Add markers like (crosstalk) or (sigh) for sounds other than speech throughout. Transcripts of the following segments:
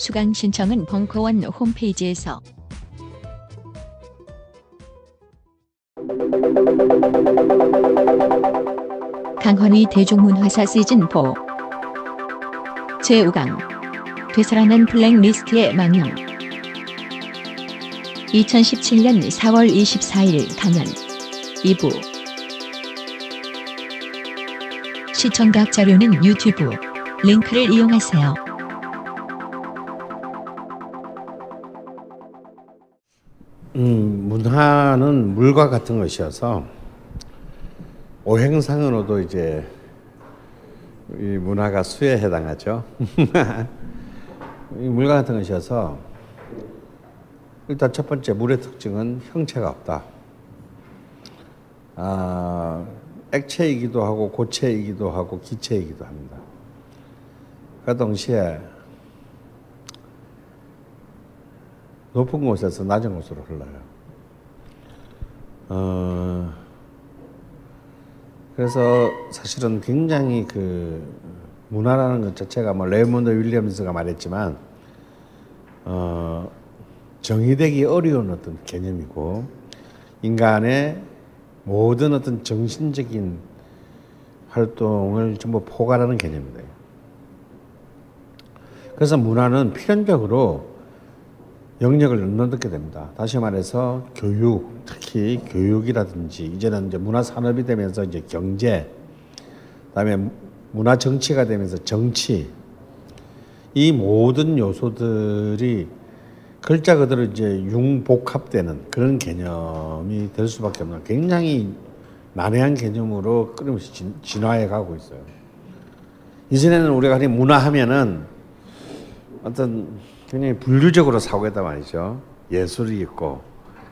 수강 신청은 벙커원 홈페이지에서. 강헌의 대중문화사 시즌4 제5강. 되살아난 블랙리스트의 망령 2017년 4월 24일 강연. 2부. 시청각 자료는 유튜브. 링크를 이용하세요. 음, 문화는 물과 같은 것이어서 오행상으로도 이제 이 문화가 수에 해당하죠. (laughs) 이 물과 같은 것이어서 일단 첫 번째 물의 특징은 형체가 없다. 아, 액체이기도 하고 고체이기도 하고 기체이기도 합니다. 그 동시에 높은 곳에서 낮은 곳으로 흘러요. 어, 그래서 사실은 굉장히 그 문화라는 것 자체가 뭐 레이몬드 윌리엄스가 말했지만 어, 정의되기 어려운 어떤 개념이고 인간의 모든 어떤 정신적인 활동을 전부 포괄하는 개념입니다. 그래서 문화는 필연적으로 영역을 넘게 됩니다. 다시 말해서 교육, 특히 교육이라든지 이제는 이제 문화 산업이 되면서 이제 경제, 그다음에 문화 정치가 되면서 정치 이 모든 요소들이 글자 그대로 이제 융복합되는 그런 개념이 될 수밖에 없는 굉장히 난해한 개념으로 끊임없이 진, 진화해 가고 있어요. 이전에는 우리가 문화하면은 어떤 굉장히 분류적으로 사고했단 말이죠. 예술이 있고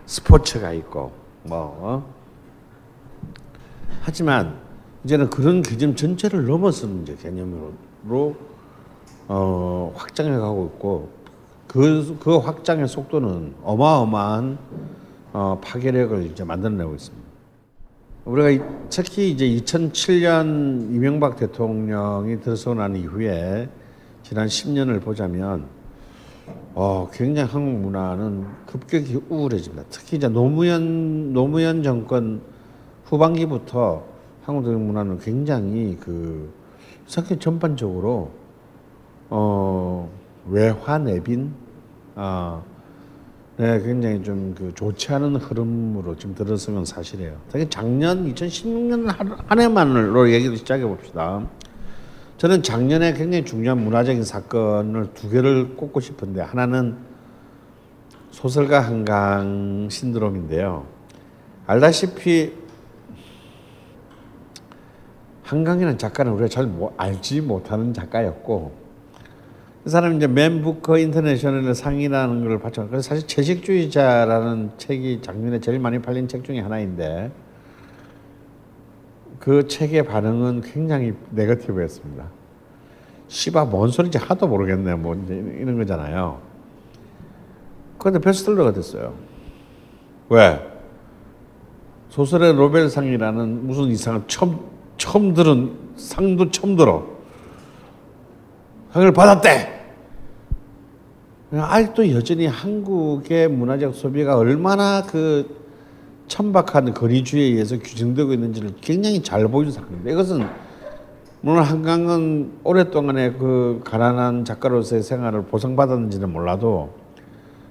스포츠가 있고 뭐 어? 하지만 이제는 그런 개념 전체를 넘어서는 이제 개념으로 어, 확장해 가고 있고 그, 그 확장의 속도는 어마어마한 어, 파괴력을 이제 만들어내고 있습니다. 우리가 이- 특히 이제 2007년 이명박 대통령이 들어서 난 이후에 지난 10년을 보자면 어, 굉장히 한국 문화는 급격히 우울해집니다. 특히 이제 노무현 노무현 정권 후반기부터 한국 문화는 굉장히 그 사실 전반적으로 어, 외화 내빈 아 네, 굉장히 좀 그 좋지 않은 흐름으로 지금 들어서면 사실이에요. 특히 작년 2016년 한, 한 해만으로 얘기를 시작해 봅시다. 저는 작년에 굉장히 중요한 문화적인 사건을 두 개를 꼽고 싶은데 하나는 소설가 한강 신드롬인데요. 알다시피 한강이라는 작가는 우리가 잘 모- 알지 못하는 작가였고 그 사람이 이제 맨 부커 인터내셔널의 상이라는 걸 받죠. 그래서 사실 채식주의자라는 책이 작년에 제일 많이 팔린 책 중에 하나인데 그 책의 반응은 굉장히 네거티브였습니다. 씨바 뭔 소리인지 하도 모르겠네 뭐 이런 거잖아요. 그런데 베스트셀러가 됐어요. 왜? 소설의 노벨상이라는 무슨 이상한 처음 처음 들은 상도 처음 들어. 상을 받았대. 아직도 여전히 한국의 문화적 소비가 얼마나 그 천박한 거리주의에 의해서 규정되고 있는지를 굉장히 잘 보여준 사건입니다. 이것은 물론 한강은 오랫동안의 그 가난한 작가로서의 생활을 보상받았는지는 몰라도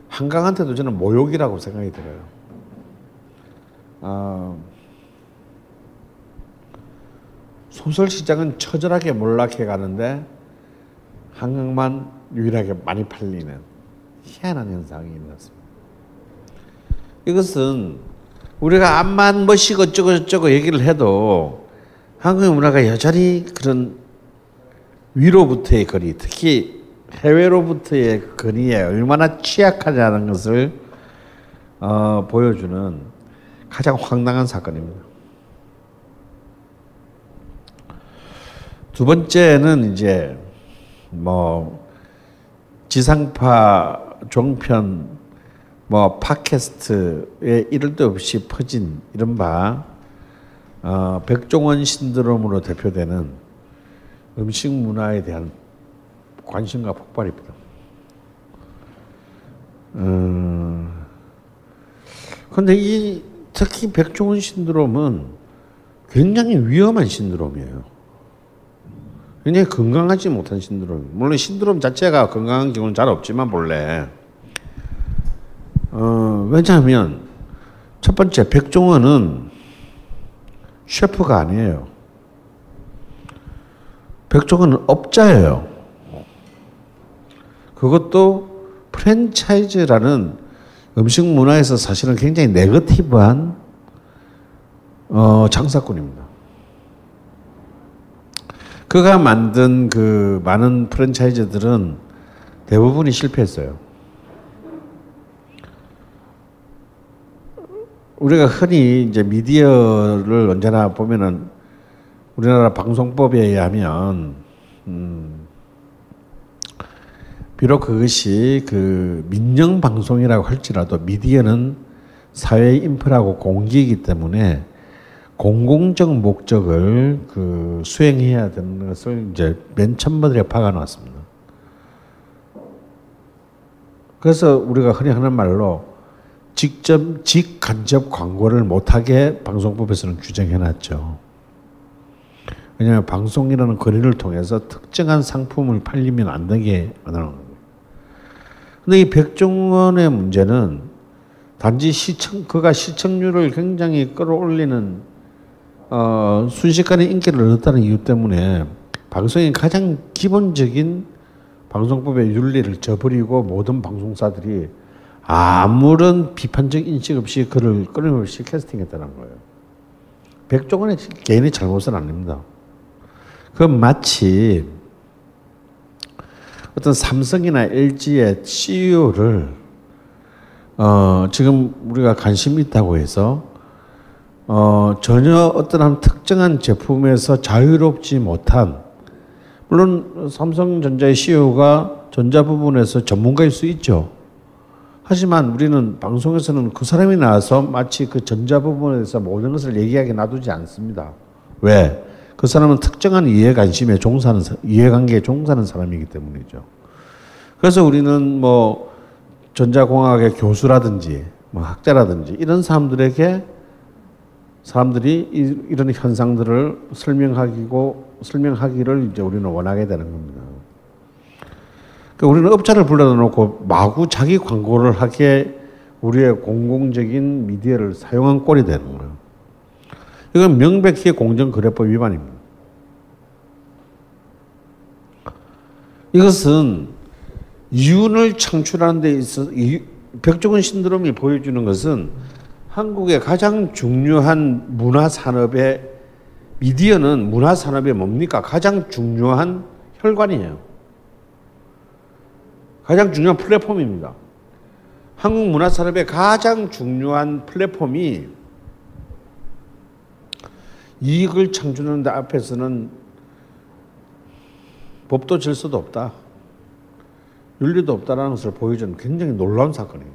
한강한테도 저는 모욕이라고 생각이 들어요. 어, 소설 시장은 처절하게 몰락해 가는데 한강만 유일하게 많이 팔리는 희한한 현상이 일어났습니다. 이것은 우리가 암만 멋이고 어쩌고 저쩌고 얘기를 해도 한국의 문화가 여전히 그런 위로부터의 거리, 특히 해외로부터의 거리에 얼마나 취약하냐는 것을 어, 보여주는 가장 황당한 사건입니다. 두 번째는 이제 뭐 지상파 종편 뭐 팟캐스트에 이럴 데 없이 퍼진 이른바 어, 백종원 신드롬으로 대표되는 음식 문화에 대한 관심과 폭발입니다. 음, 근데 이 특히 백종원 신드롬은 굉장히 위험한 신드롬이에요. 굉장히 건강하지 못한 신드롬. 물론 신드롬 자체가 건강한 경우는 잘 없지만 본래. 어, 왜냐하면 첫 번째 백종원은 셰프가 아니에요. 백종원은 업자예요. 그것도 프랜차이즈라는 음식 문화에서 사실은 굉장히 네거티브한 어, 장사꾼입니다. 그가 만든 그 많은 프랜차이즈들은 대부분이 실패했어요. 우리가 흔히 이제 미디어를 언제나 보면은 우리나라 방송법에 의하면 음 비록 그것이 그 민영 방송이라고 할지라도 미디어는 사회 인프라고 공기이기 때문에 공공적 목적을 그 수행해야 되는 것을 이제 맨 첫번에 박아놨습니다. 그래서 우리가 흔히 하는 말로 직접 직간접 광고를 못하게 방송법에서는 규정해놨죠. 왜냐하면 방송이라는 거리를 통해서 특정한 상품을 팔리면 안 되게 만드는 거예요. 근데 이 백종원의 문제는 단지 시청 그가 시청률을 굉장히 끌어올리는 어, 순식간에 인기를 얻었다는 이유 때문에 방송의 가장 기본적인 방송법의 윤리를 저버리고 모든 방송사들이 아무런 비판적 인식 없이 그를 끊임없이 캐스팅했다는 거예요. 백종원의 개인의 잘못은 아닙니다. 그 마치 어떤 삼성이나 LG의 CEO를 어, 지금 우리가 관심 있다고 해서 어, 전혀 어떤 한 특정한 제품에서 자유롭지 못한 물론 삼성전자의 CEO가 전자 부분에서 전문가일 수 있죠. 하지만 우리는 방송에서는 그 사람이 나와서 마치 그 전자 부분에서 모든 것을 얘기하게 놔두지 않습니다. 왜? 그 사람은 특정한 이해 관심에 종사하는 이해 관계에 종사하는 사람이기 때문이죠. 그래서 우리는 뭐 전자공학의 교수라든지 뭐 학자라든지 이런 사람들에게 사람들이 이, 이런 현상들을 설명하기고 설명하기를 이제 우리는 원하게 되는 겁니다. 그러니까 우리는 업자를 불러다 놓고 마구 자기 광고를 하게 우리의 공공적인 미디어를 사용한 꼴이 되는 거예요. 이건 명백히 공정거래법 위반입니다. 이것은 이윤을 창출하는 데 있어 백종원 신드롬이 보여주는 것은 한국의 가장 중요한 문화 산업의 미디어는 문화 산업의 뭡니까? 가장 중요한 혈관이에요. 가장 중요한 플랫폼입니다. 한국 문화 산업의 가장 중요한 플랫폼이 이익을 창출하는 데 앞에서는 법도 질서도 없다. 윤리도 없다라는 것을 보여주는 굉장히 놀라운 사건이에요.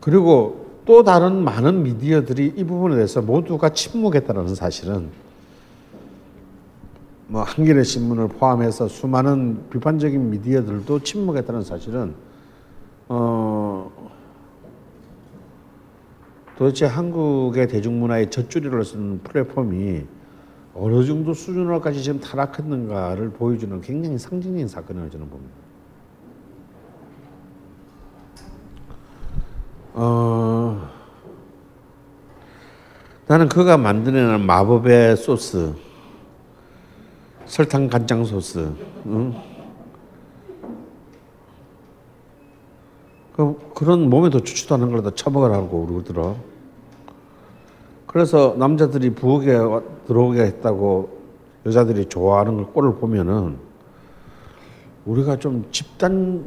그리고 또 다른 많은 미디어들이 이 부분에 대해서 모두가 침묵했다는 사실은 뭐 한겨레 신문을 포함해서 수많은 비판적인 미디어들도 침묵했다는 사실은 어 도대체 한국의 대중문화의 젖줄이를 쓰는 플랫폼이 어느 정도 수준으로까지 지금 타락했는가를 보여주는 굉장히 상징적인 사건이라고 저는 봅니다. 어, 나는 그가 만드는 마법의 소스, 설탕 간장 소스, 응? 그, 그런 몸에도 좋지도 않은 걸다 처먹으라고 그러더라. 그래서 남자들이 부엌에 와- 들어오게 했다고 여자들이 좋아하는 걸 꼴을 보면은 우리가 좀 집단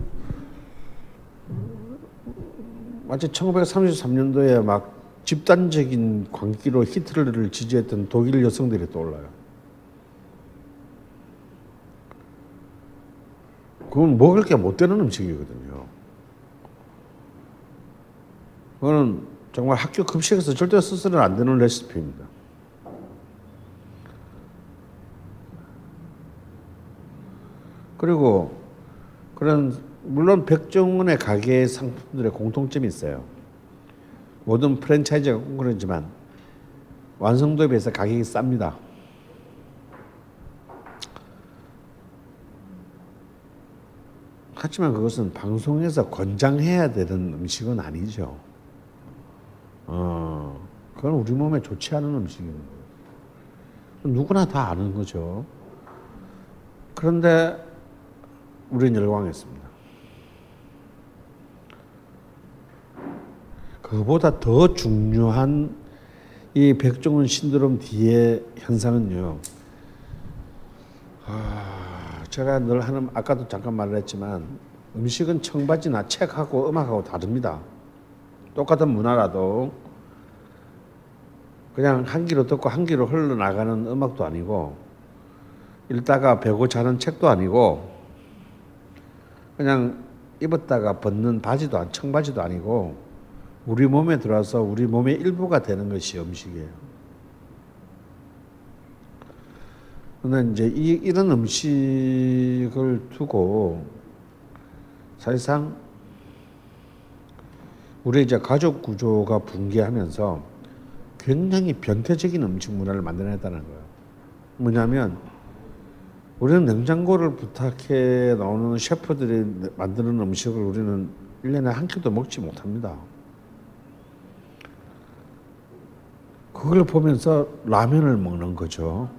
마치 1933년도에 막 집단적인 광기로 히틀러를 지지했던 독일 여성들이 떠올라요. 그건 먹을 게 못 되는 음식이거든요. 그거는 정말 학교 급식에서 절대 쓰서는 안 되는 레시피입니다. 그리고 그런 물론 백종원의 가게 상품들의 공통점이 있어요. 모든 프랜차이즈가 꼭 그러지만 완성도에 비해서 가격이 쌉니다. 하지만 그것은 방송에서 권장해야 되는 음식은 아니죠. 어, 그건 우리 몸에 좋지 않은 음식입니다. 누구나 다 아는 거죠. 그런데 우리는 열광했습니다. 그보다 더 중요한 이 백종원 신드롬 뒤의 현상은요. 아, 제가 늘 하는 아까도 잠깐 말했지만 음식은 청바지나 책하고 음악하고 다릅니다. 똑같은 문화라도 그냥 한 귀로 듣고 한 귀로 흘러나가는 음악도 아니고 읽다가 배고 자는 책도 아니고 그냥 입었다가 벗는 바지도 안 청바지도 아니고 우리 몸에 들어와서 우리 몸의 일부가 되는 것이 음식이에요. 근데 이제 이, 이런 음식을 두고 사실상 우리 이제 가족 구조가 붕괴하면서 굉장히 변태적인 음식 문화를 만들어냈다는 거예요. 뭐냐면 우리는 냉장고를 부탁해 나오는 셰프들이 만드는 음식을 우리는 1년에 한 끼도 먹지 못합니다. 그걸 보면서 라면을 먹는 거죠.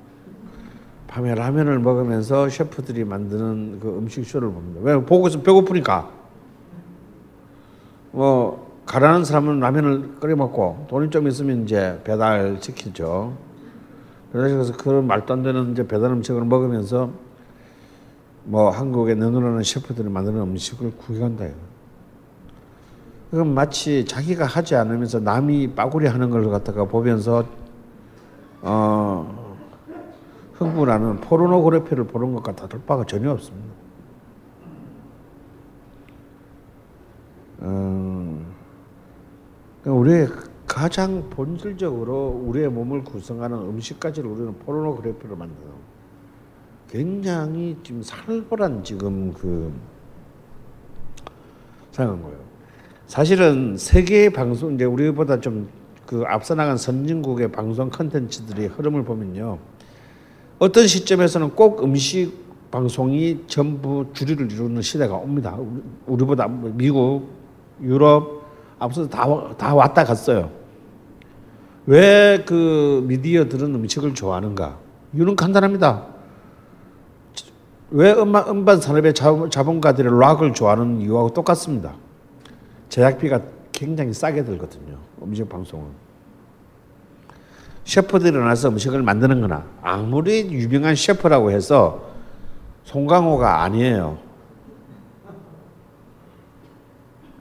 밤에 라면을 먹으면서 셰프들이 만드는 그 음식 쇼를 봅니다. 왜 보고서 배고프니까. 뭐 가라는 사람은 라면을 끓여 먹고 돈이 좀 있으면 이제 배달 시키죠. 그래서 그런 말도 안 되는 이제 배달 음식을 먹으면서 뭐 한국의 능은하는 셰프들이 만드는 음식을 구경한다. 그건 마치 자기가 하지 않으면서 남이 빠구리 하는 걸 갖다가 보면서 어 흥분하는 포르노그래피를 보는 것 같아 들 바가 전혀 없습니다. 음, 우리의 가장 본질적으로 우리의 몸을 구성하는 음식까지를 우리는 포르노그래피로 만드는 굉장히 지금 살벌한 지금 그 생각한 거예요. 사실은 세계 방송 이제 우리보다 좀 그 앞서 나간 선진국의 방송 컨텐츠들의 흐름을 보면요. 어떤 시점에서는 꼭 음식 방송이 전부 주류를 이루는 시대가 옵니다. 우리- 우리보다 미국, 유럽 앞서 다, 와- 다 왔다 갔어요. 왜 그 미디어들은 음식을 좋아하는가? 이유는 간단합니다. 왜 음악, 음반 산업의 자- 자본가들이 락을 좋아하는 이유하고 똑같습니다. 제작비가 굉장히 싸게 들거든요. 음식 방송은. 셰프들이 일어나서 음식을 만드는 거나 아무리 유명한 셰프라고 해서 송강호가 아니에요.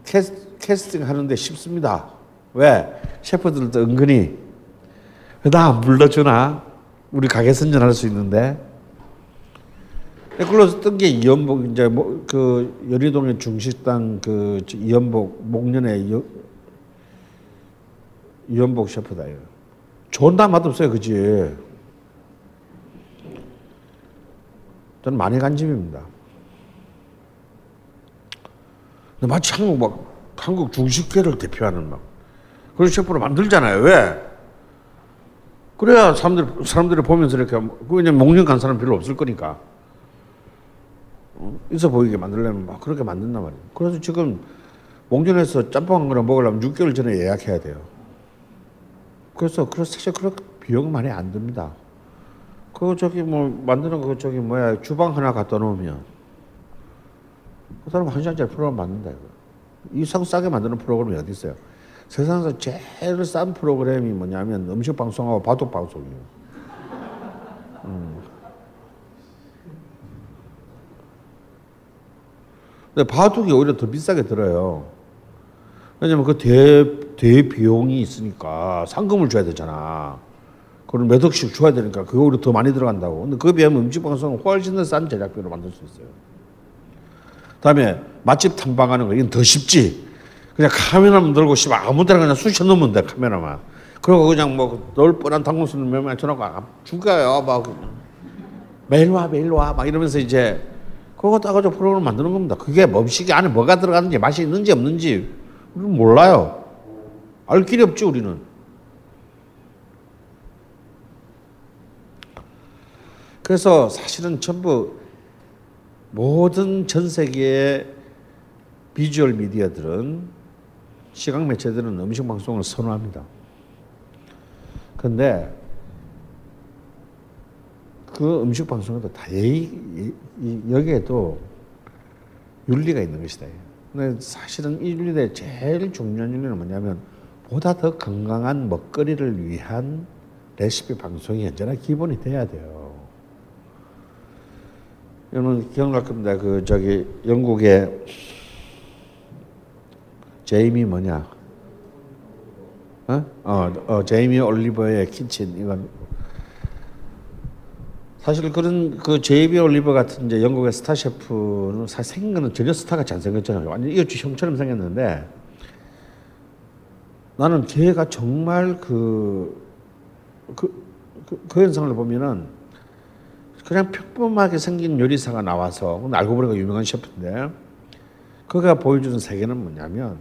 캐스, 캐스팅 하는데 쉽습니다. 왜? 셰프들도 은근히 나 안 불러주나? 우리 가게 선전할 수 있는데. 그걸로 뜬게 이연복 이제 뭐, 그 연희동의 중식당 그저 이연복 목련의 여- 이연복 셰프다 이거. 존나 맛없어요, 그지? 저는 많이 간 집입니다. 근데 마치 한국 막 한국 중식계를 대표하는 막 그런 셰프를 만들잖아요. 왜? 그래야 사람들 사람들이 보면서 이렇게 그 왜냐면 목련 간 사람 별로 없을 거니까 어? 있어 보이게 만들려면 막 그렇게 만든단 말이에요. 그래서 지금 몽준에서 짬뽕 한 그릇 먹으려면 6개월 전에 예약해야 돼요. 그래서 그래서 사실 그렇게 비용 많이 안 듭니다. 그 저기 뭐 만드는 거 저기 뭐야 주방 하나 갖다 놓으면 그 사람 한 시간짜리 프로그램 만든다 이거. 이상 싸게 만드는 프로그램이 어디 있어요? 세상에서 제일 싼 프로그램이 뭐냐면 음식 방송하고 바둑 방송이에요. 음. 근데 바둑이 오히려 더 비싸게 들어요. 왜냐면 그 대, 대 비용이 있으니까 상금을 줘야 되잖아. 그걸 몇 억씩 줘야 되니까 그거 오히려 더 많이 들어간다고. 근데 그에 비하면 음식 방송은 훨씬 더 싼 제작비로 만들 수 있어요. 다음에 맛집 탐방하는 거 이건 더 쉽지. 그냥 카메라만 들고 씨발 아무 데나 그냥 쑤셔 넣으면 돼 카메라만. 그리고 그냥 뭐넓 뻔한 당근수를 몇명 쳐놓고 아, 죽어요 막 매일 와 매일 와 막 이러면서 이제 그거 따가지고 프로그램 만드는 겁니다. 그게 뭐 음식이 안에 뭐가 들어가는지 맛이 있는지 없는지 우리는 몰라요. 알 길이 없지 우리는. 그래서 사실은 전부 모든 전 세계의 비주얼 미디어들은 시각 매체들은 음식 방송을 선호합니다. 그런데 그 음식 방송에도 다 여기에도 윤리가 있는 것이다. 근데 사실은 이 윤리의 제일 중요한 윤리는 뭐냐면 보다 더 건강한 먹거리를 위한 레시피 방송이 언제나 기본이 돼야 돼요. 여러분 기억날 겁니다. 그 저기 영국의 제이미 뭐냐? 어? 어, 어 제이미 올리버의 kitchen 이건 사실 그런 그 제이미 올리버 같은 이제 영국의 스타 셰프는 사실 생긴 전혀 스타 같이 안 생겼잖아요. 완전 이웃집 형처럼 생겼는데 나는 걔가 정말 그, 그, 그, 그 현상을 보면은 그냥 평범하게 생긴 요리사가 나와서 알고 보니까 유명한 셰프인데 그가 보여주는 세계는 뭐냐면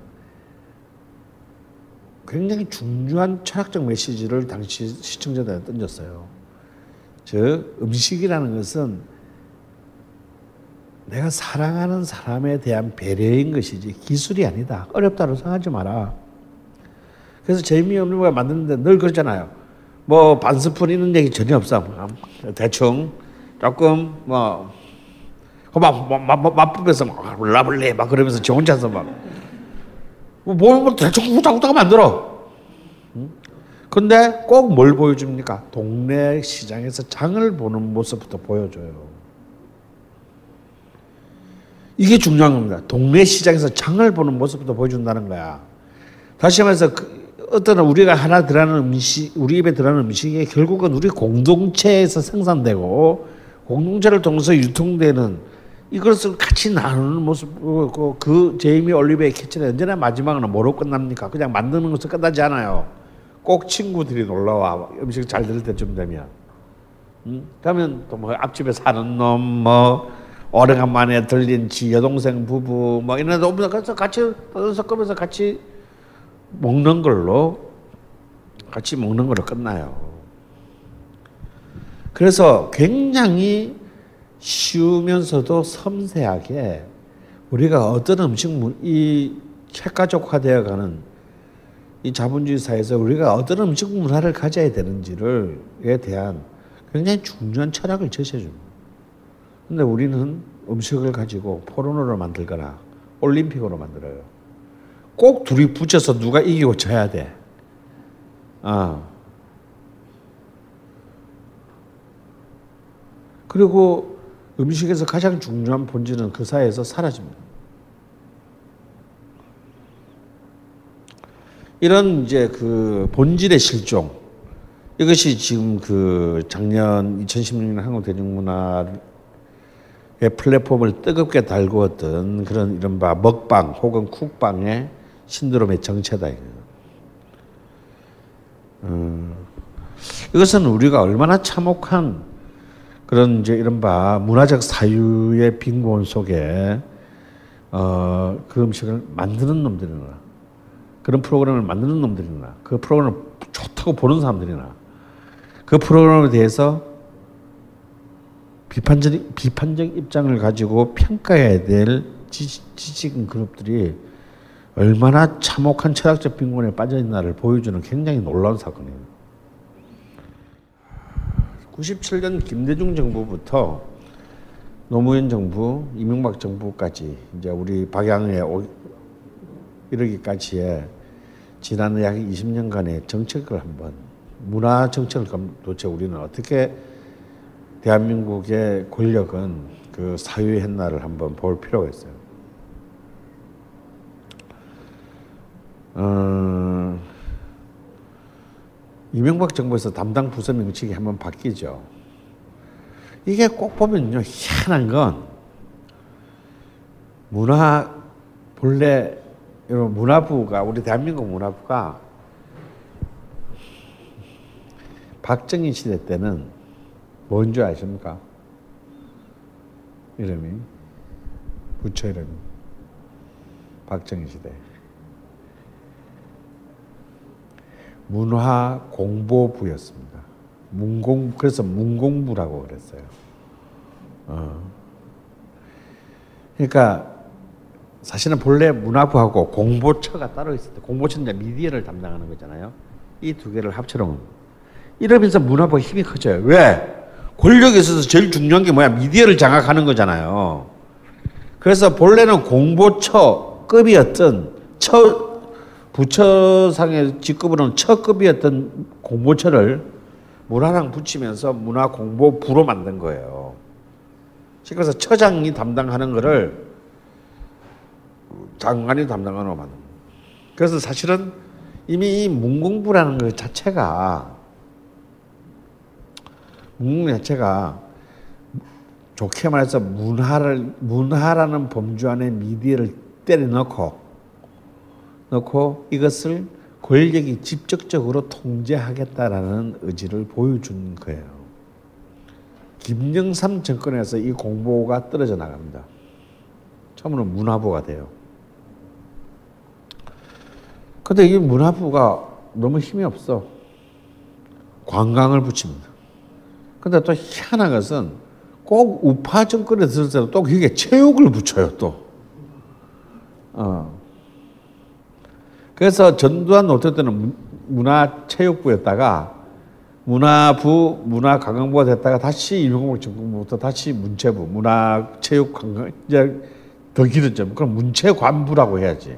굉장히 중요한 철학적 메시지를 당시 시청자들한테 던졌어요. 즉 음식이라는 것은 내가 사랑하는 사람에 대한 배려인 것이지 기술이 아니다. 어렵다고 생각하지 마라. 그래서 재미없는 거 만드는데 늘 그러잖아요. 뭐 반스푼 이런 얘기 전혀 없어. 대충 조금 뭐 막맛부에서 막 라블레 막 그러면서 저 혼자서 막 뭐, 뭐 대충 후딱후딱 만들어. 근데 꼭 뭘 보여줍니까? 동네 시장에서 장을 보는 모습부터 보여줘요. 이게 중요한 겁니다. 동네 시장에서 장을 보는 모습부터 보여준다는 거야. 다시 말해서 그 어떤 우리가 하나 들어가는 음식, 우리 입에 들어가는 음식이 결국은 우리 공동체에서 생산되고 공동체를 통해서 유통되는 이것을 같이 나누는 모습, 그, 그 제이미 올리베의 캐치는 언제나 마지막은 뭐로 끝납니까? 그냥 만드는 것을 끝나지 않아요. 꼭 친구들이 놀러와 음식 잘 될 때쯤 되면. 음? 그러면 또 뭐 앞집에 사는 놈, 뭐 오래간만에 들린 지 여동생 부부, 뭐 이런 데 오면서 같이 섞으면서 같이 먹는 걸로 같이 먹는 걸로 끝나요. 그래서 굉장히 쉬우면서도 섬세하게 우리가 어떤 음식 이 핵가족화되어 가는 이 자본주의 사회에서 우리가 어떤 음식 문화를 가져야 되는지를에 대한 굉장히 중요한 철학을 제시해줍니다. 근데 우리는 음식을 가지고 포르노를 만들거나 올림픽으로 만들어요. 꼭 둘이 붙여서 누가 이기고 져야 돼. 아. 그리고 음식에서 가장 중요한 본질은 그 사이에서 사라집니다. 이런 이제 그 본질의 실종 이것이 지금 그 작년 2016년 한국 대중문화의 플랫폼을 뜨겁게 달구었던 그런 이른바 먹방 혹은 쿡방의 신드롬의 정체다. 음, 이것은 우리가 얼마나 참혹한 그런 이제 이른바 문화적 사유의 빈곤 속에 어, 그 음식을 만드는 놈들이나 그런 프로그램을 만드는 놈들이나 그 프로그램을 좋다고 보는 사람들이나 그 프로그램에 대해서 비판적 비판적 입장을 가지고 평가해야 될 지식, 지식 그룹들이 얼마나 참혹한 철학적 빈곤에 빠져 있나를 보여주는 굉장히 놀라운 사건이에요. 97년 김대중 정부부터 노무현 정부, 이명박 정부까지 이제 우리 박양에 이르기까지의 지난 약 20년간의 정책을 한번 문화 정책을 도대체 우리는 어떻게 대한민국의 권력은 그 사유했나를 한번 볼 필요가 있어요. 어, 이명박 정부에서 담당 부서 명칭이 한번 바뀌죠. 이게 꼭 보면요 희한한 건 문화 본래 문화부가 우리 대한민국 문화부가 박정희 시대 때는 뭔지 아십니까? 이름이 부처 이름이 박정희 시대 문화 공보부였습니다. 문공 그래서 문공부라고 그랬어요. 어. 그러니까 사실은 본래 문화부하고 공보처가 따로 있었대. 공보처는 미디어를 담당하는 거잖아요. 이 두 개를 합쳐놓은. 이러면서 문화부가 힘이 커져요. 왜? 권력에 있어서 제일 중요한 게 뭐야? 미디어를 장악하는 거잖아요. 그래서 본래는 공보처급이었던 처 부처상의 직급으로는 처급이었던 공보처를 문화랑 붙이면서 문화공보부로 만든 거예요. 그래서 처장이 담당하는 거를 장관이 담당하는 거 만든 그래서 사실은 이미 이 문공부라는 것 자체가 문공 자체가 좋게 말해서 문화를 문화라는 범주 안에 미디어를 때려 넣고 넣고 이것을 권력이 직접적으로 통제하겠다라는 의지를 보여준 거예요. 김영삼 정권에서 이 공보가 떨어져 나갑니다. 처음으로 문화부가 돼요. 근데 이 문화부가 너무 힘이 없어. 관광을 붙입니다. 근데 또 희한한 것은 꼭 우파 정권에 들을 때도 또 그게 체육을 붙여요, 또. 어. 그래서 전두환 노태 때는 문화체육부였다가 문화부, 문화관광부가 됐다가 다시 일본국 정부부터 다시 문체부, 문화체육관광, 이제 더 길었죠. 그럼 문체관부라고 해야지.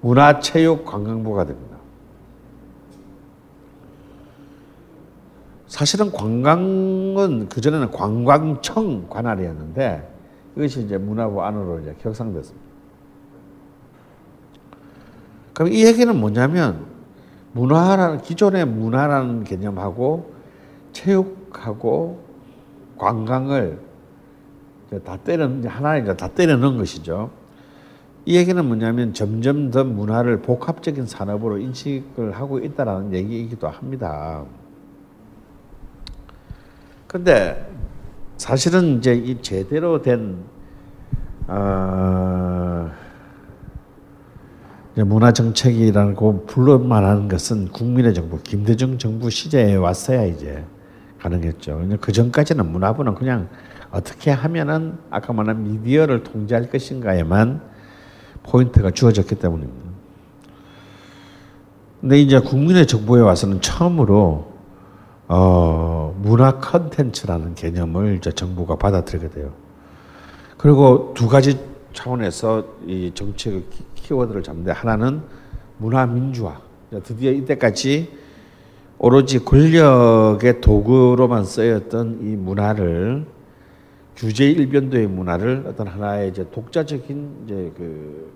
문화체육관광부가 됩니다. 사실은 관광은 그전에는 관광청 관할이었는데 이것이 이제 문화부 안으로 이제 격상됐습니다. 그럼 이 얘기는 뭐냐면 문화라는 기존의 문화라는 개념하고 체육하고 관광을 다 때려 하나에 다 때려 넣은 것이죠. 이 얘기는 뭐냐면 점점 더 문화를 복합적인 산업으로 인식을 하고 있다라는 얘기이기도 합니다. 근데 사실은 이제 이 제대로 된 어, 문화 정책이라고 불러 말하는 것은 국민의 정부, 김대중 정부 시대에 왔어야 이제 가능했죠. 그 전까지는 문화부는 그냥 어떻게 하면은 아까 말한 미디어를 통제할 것인가에만 포인트가 주어졌기 때문입니다. 근데 이제 국민의 정부에 와서는 처음으로 어, 문화 컨텐츠라는 개념을 이제 정부가 받아들이게 돼요. 그리고 두 가지 차원에서 이 정책의 키워드를 잡는데 하나는 문화 민주화. 드디어 이때까지 오로지 권력의 도구로만 쓰였던 이 문화를 규제 일변도의 문화를 어떤 하나의 이제 독자적인 이제 그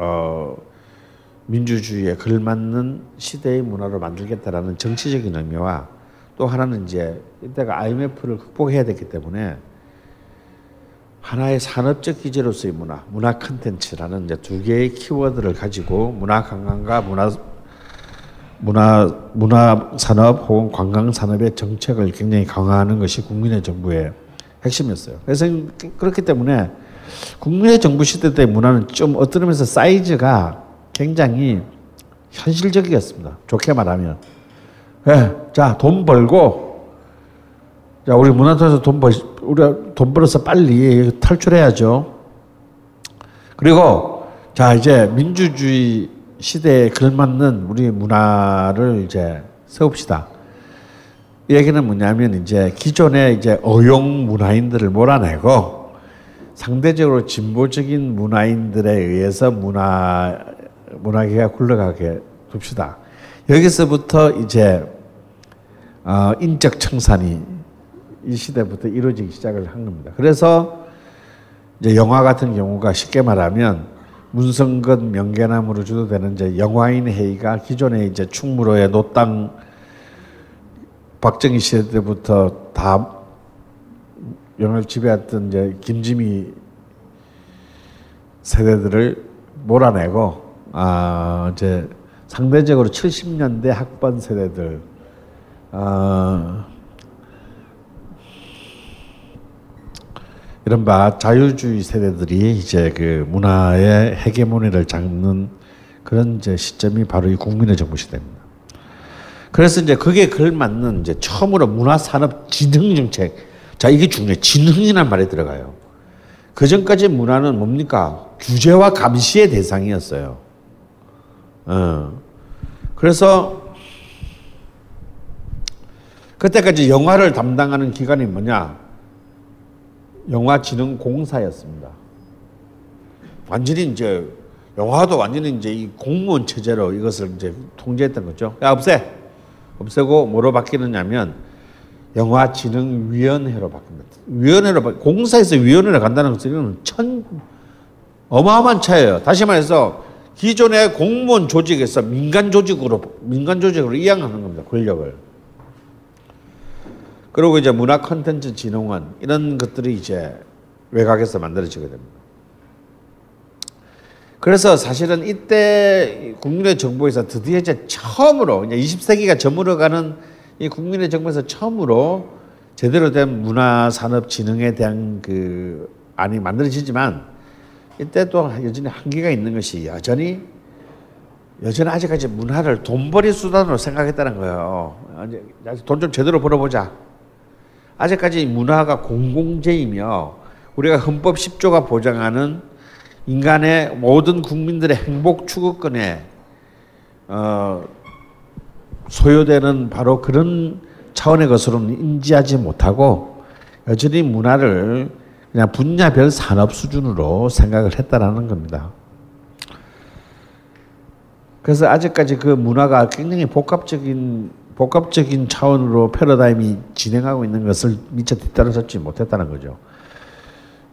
어, 민주주의에 걸맞는 시대의 문화로 만들겠다라는 정치적인 의미와 또 하나는 이제 이때가 IMF를 극복해야 됐기 때문에 하나의 산업적 기제로서의 문화, 문화 컨텐츠라는 이제 두 개의 키워드를 가지고 문화 관광과 문화 문화 문화 산업 혹은 관광 산업의 정책을 굉장히 강화하는 것이 국민의 정부의 핵심이었어요. 그래서 그렇기 때문에 국민의 정부 시대 때 문화는 좀 어떤 의미에서 사이즈가 굉장히 현실적이었습니다. 좋게 말하면. 네, 자, 돈 벌고, 자, 우리 문화통에서 돈 벌, 우리가 돈 벌어서 빨리 탈출해야죠. 그리고 자 이제 민주주의 시대에 걸맞는 우리 문화를 이제 세웁시다. 이 얘기는 뭐냐면 이제 기존의 이제 어용 문화인들을 몰아내고 상대적으로 진보적인 문화인들에 의해서 문화 문화계가 굴러가게 둡시다. 여기서부터 이제 어, 인적 청산이 이 시대부터 이루어지기 시작을 한 겁니다. 그래서 이제 영화 같은 경우가 쉽게 말하면 문성근 명계남으로 주도되는 이제 영화인 회의가 기존에 이제 충무로의 노땅 박정희 시대 때부터 다 영화를 지배했던 이제 김지미 세대들을 몰아내고 아 이제 상대적으로 70년대 학번 세대들 아 이른바 자유주의 세대들이 이제 그 문화의 헤게모니를 잡는 그런 이제 시점이 바로 이 국민의 정부 시대입니다. 그래서 이제 그게 걸맞는 이제 처음으로 문화산업 진흥 정책. 자, 이게 중요해. 진흥이란 말이 들어가요. 그 전까지 문화는 뭡니까? 규제와 감시의 대상이었어요. 어. 그래서 그때까지 영화를 담당하는 기관이 뭐냐? 영화진흥공사였습니다. 완전히 이제 영화도 완전히 이제 이 공무원 체제로 이것을 이제 통제했던 거죠. 야 없애, 없애고 뭐로 바뀌느냐면 영화진흥위원회로 바뀝니다. 위원회로 바, 공사에서 위원회로 간다는 것은 천 어마어마한 차이예요. 다시 말해서 기존의 공무원 조직에서 민간 조직으로 민간 조직으로 이양하는 겁니다. 권력을. 그리고 이제 문화 콘텐츠 진흥원 이런 것들이 이제 외곽에서 만들어지게 됩니다. 그래서 사실은 이때 국민의 정부에서 드디어 이제 처음으로 이제 20세기가 저물어가는 이 국민의 정부에서 처음으로 제대로 된 문화 산업 진흥에 대한 그 안이 만들어지지만 이때 또 여전히 한계가 있는 것이 여전히 여전히 아직까지 문화를 돈벌이 수단으로 생각했다는 거예요. 돈좀 제대로 벌어보자. 아직까지 문화가 공공재이며 우리가 헌법 10조가 보장하는 인간의 모든 국민들의 행복 추구권에 어, 소요되는 바로 그런 차원의 것으로는 인지하지 못하고 여전히 문화를 그냥 분야별 산업 수준으로 생각을 했다라는 겁니다. 그래서 아직까지 그 문화가 굉장히 복합적인 복합적인 차원으로 패러다임이 진행하고 있는 것을 미처 뒤따라잡지 못했다는 거죠.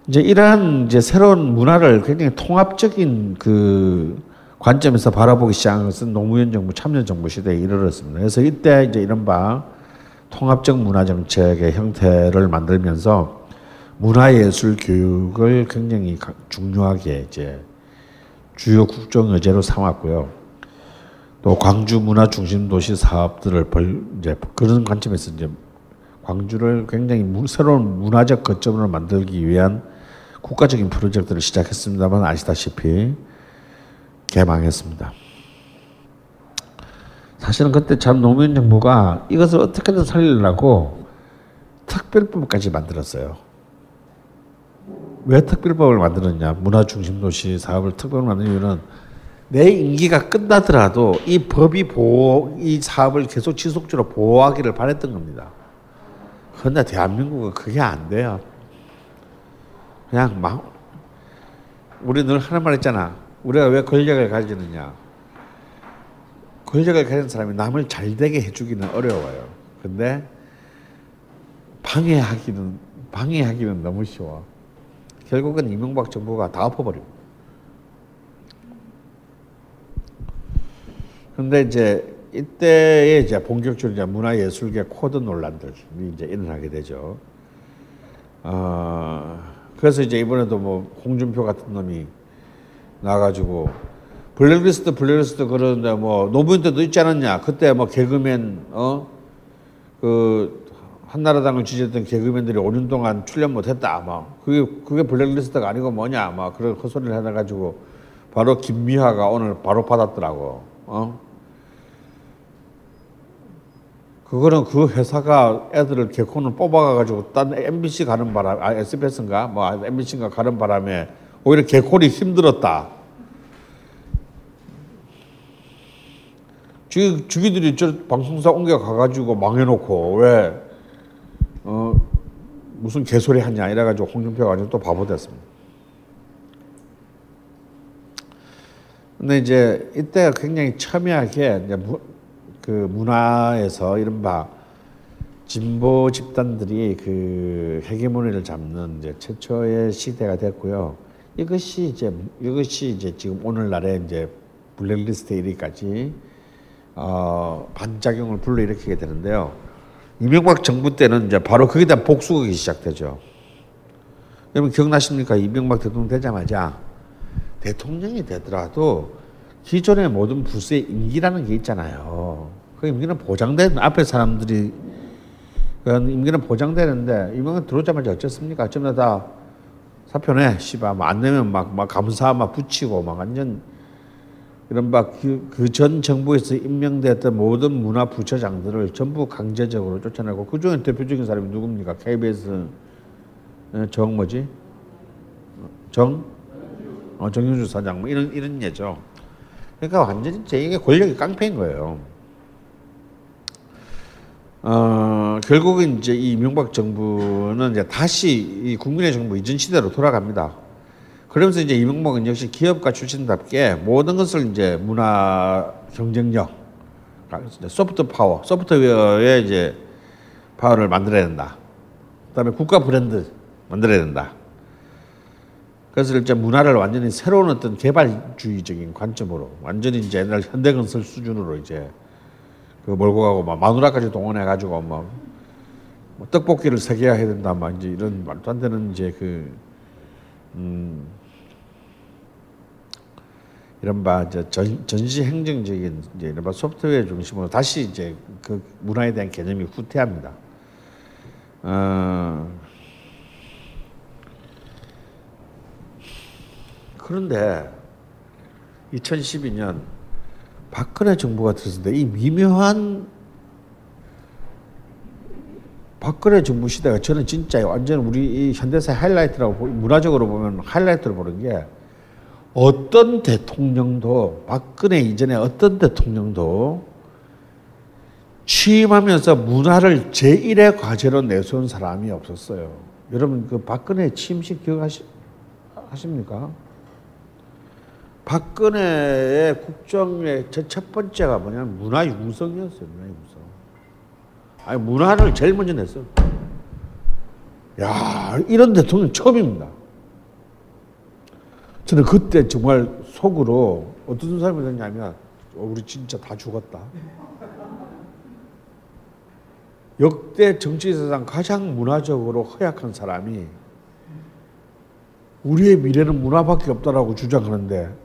이제 이러한 이제 새로운 문화를 굉장히 통합적인 그 관점에서 바라보기 시작한 것은 노무현 정부 참여 정부 시대에 이르렀습니다. 그래서 이때 이제 이른바 통합적 문화 정책의 형태를 만들면서 문화예술 교육을 굉장히 중요하게 이제 주요 국정 의제로 삼았고요. 또 광주 문화 중심 도시 사업들을 벌 이제 그런 관점에서 이제 광주를 굉장히 새로운 문화적 거점으로 만들기 위한 국가적인 프로젝트를 시작했습니다만 아시다시피 개망했습니다. 사실은 그때 참 노무현 정부가 이것을 어떻게든 살리려고 특별법까지 만들었어요. 왜 특별법을 만들었냐? 문화 중심 도시 사업을 특별을 만든 이유는 내 임기가 끝나더라도 이 법이 보호, 이 사업을 계속 지속적으로 보호하기를 바랬던 겁니다. 그런데 대한민국은 그게 안 돼요. 그냥 막, 우리 늘 하는 말 있잖아. 우리가 왜 권력을 가지느냐. 권력을 가진 사람이 남을 잘 되게 해주기는 어려워요. 근데 방해하기는, 방해하기는 너무 쉬워. 결국은 이명박 정부가 다 엎어버리고. 근데 이제 이때에 이제 본격적으로 이제 문화예술계 코드 논란들이 이제 일어나게 되죠. 어, 그래서 이제 이번에도 뭐 홍준표 같은 놈이 나가지고 블랙리스트 블랙리스트 그러는데 뭐 노무현 때도 있지 않았냐? 그때 뭐 개그맨 어그 한나라당을 지지했던 개그맨들이 5년 동안 출연 못했다. 막 그게 그게 블랙리스트가 아니고 뭐냐? 막 그런 헛소리를 해놔가지고 바로 김미화가 오늘 바로 받았더라고. 어? 그거는 그 회사가 애들을 개콘을 뽑아가지고 딴 MBC 가는 바람, 아 SBS인가 뭐 MBC인가 가는 바람에 오히려 개콜이 힘들었다. 주, 주기들이 저 방송사 옮겨가가지고 망해놓고 왜, 어, 무슨 개소리 하냐 이래가지고 홍준표가 아주 또 바보 됐습니다. 근데 이제 이때가 굉장히 첨예하게 이제 무, 그 문화에서 이른바 진보 집단들이 그 헤게모니를 잡는 이제 최초의 시대가 됐고요. 이것이 이제 이것이 이제 지금 오늘날의 이제 블랙리스트 1위까지 어, 반작용을 불러일으키게 되는데요. 이명박 정부 때는 이제 바로 거기에 복수극이 시작되죠. 여러분 기억나십니까? 이명박 대통령 되자마자 대통령이 되더라도 기존의 모든 부서의 임기라는 게 있잖아요. 그 임기는 보장된 앞에 사람들이 그 임기는 보장되는데 이명박 들어오자마자 어쨌습니까? 전부 다 사표내 씨발 뭐안 내면 막 막 감사 막 붙이고 막 완전 이런 바그 전 정부에서 임명됐던 모든 문화 부처장들을 전부 강제적으로 쫓아내고 그 중에 대표적인 사람이 누굽니까? KBS 어, 정 뭐지? 정 어, 정윤주 사장 뭐 이런 이런 예죠. 그러니까 완전히 제 권력이 깡패인 거예요. 어, 결국은 이제 이 이명박 정부는 이제 다시 이 국민의 정부 이전 시대로 돌아갑니다. 그러면서 이제 이명박은 역시 기업가 출신답게 모든 것을 이제 문화 경쟁력, 소프트 파워, 소프트웨어의 이제 파워를 만들어야 된다. 그다음에 국가 브랜드 만들어야 된다. 그래서 이제 문화를 완전히 새로운 어떤 개발주의적인 관점으로 완전히 이제 옛날 현대건설 수준으로 이제 그 몰고 가고 막 마누라까지 동원해 가지고 막 뭐 떡볶이를 세 개야 해야 된다 막 이제 이런 말도 안 되는 이제 그 음, 이런 바 이제 전, 전시 행정적인 이제 이런 바 소프트웨어 중심으로 다시 이제 그 문화에 대한 개념이 후퇴합니다. 어, 그런데 2012년 박근혜 정부가 들었는데 이 미묘한 박근혜 정부 시대가 저는 진짜 완전 우리 이 현대사 하이라이트라고 보- 문화적으로 보면 하이라이트로 보는 게 어떤 대통령도 박근혜 이전에 어떤 대통령도 취임하면서 문화를 제1의 과제로 내세운 사람이 없었어요. 여러분 그 박근혜 취임식 기억하십니까? 박근혜의 국정의 제첫 번째가 뭐냐면 문화 융성이었어요. 문화 융성. 아니 문화를 제일 먼저 냈어. 야 이런 대통령 처음입니다. 저는 그때 정말 속으로 어떤 사람이 됐냐면 어, 우리 진짜 다 죽었다. 역대 정치사상 가장 문화적으로 허약한 사람이 우리의 미래는 문화밖에 없다라고 주장하는데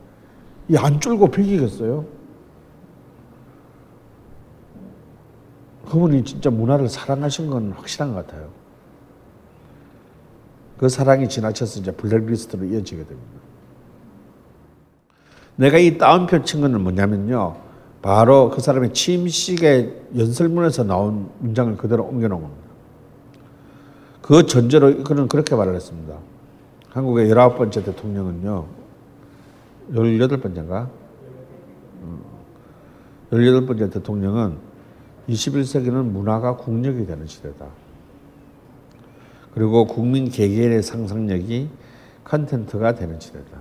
이안 쫄고 비기겠어요? 그분이 진짜 문화를 사랑하신 건 확실한 것 같아요. 그 사랑이 지나쳐서 이제 블랙리스트로 이어지게 됩니다. 내가 이 따옴표 친 거는 뭐냐면요. 바로 그 사람의 취임식의 연설문에서 나온 문장을 그대로 옮겨놓은 겁니다. 그 전제로 그는 그렇게 말을 했습니다. 한국의 열아홉 번째 대통령은요, 열여덟 번째인가? 음, 열여덟 번째 대통령은 21세기는 문화가 국력이 되는 시대다. 그리고 국민 개개인의 상상력이 컨텐트가 되는 시대다.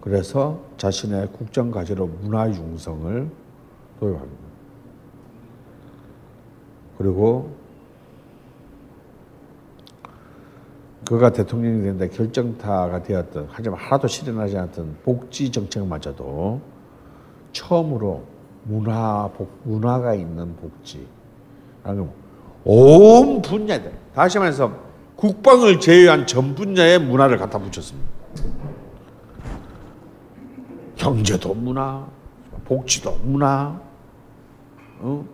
그래서 자신의 국정 과제로 문화 융성을 도입합니다. 그리고 그가 대통령이 되는데 결정타가 되었던 하지만 하나도 실현하지 않았던 복지 정책마저도 처음으로 문화 복, 문화가 있는 복지 온 분야들 다시 말해서 국방을 제외한 전 분야의 문화를 갖다 붙였습니다. 경제도 문화, 복지도 문화, 어?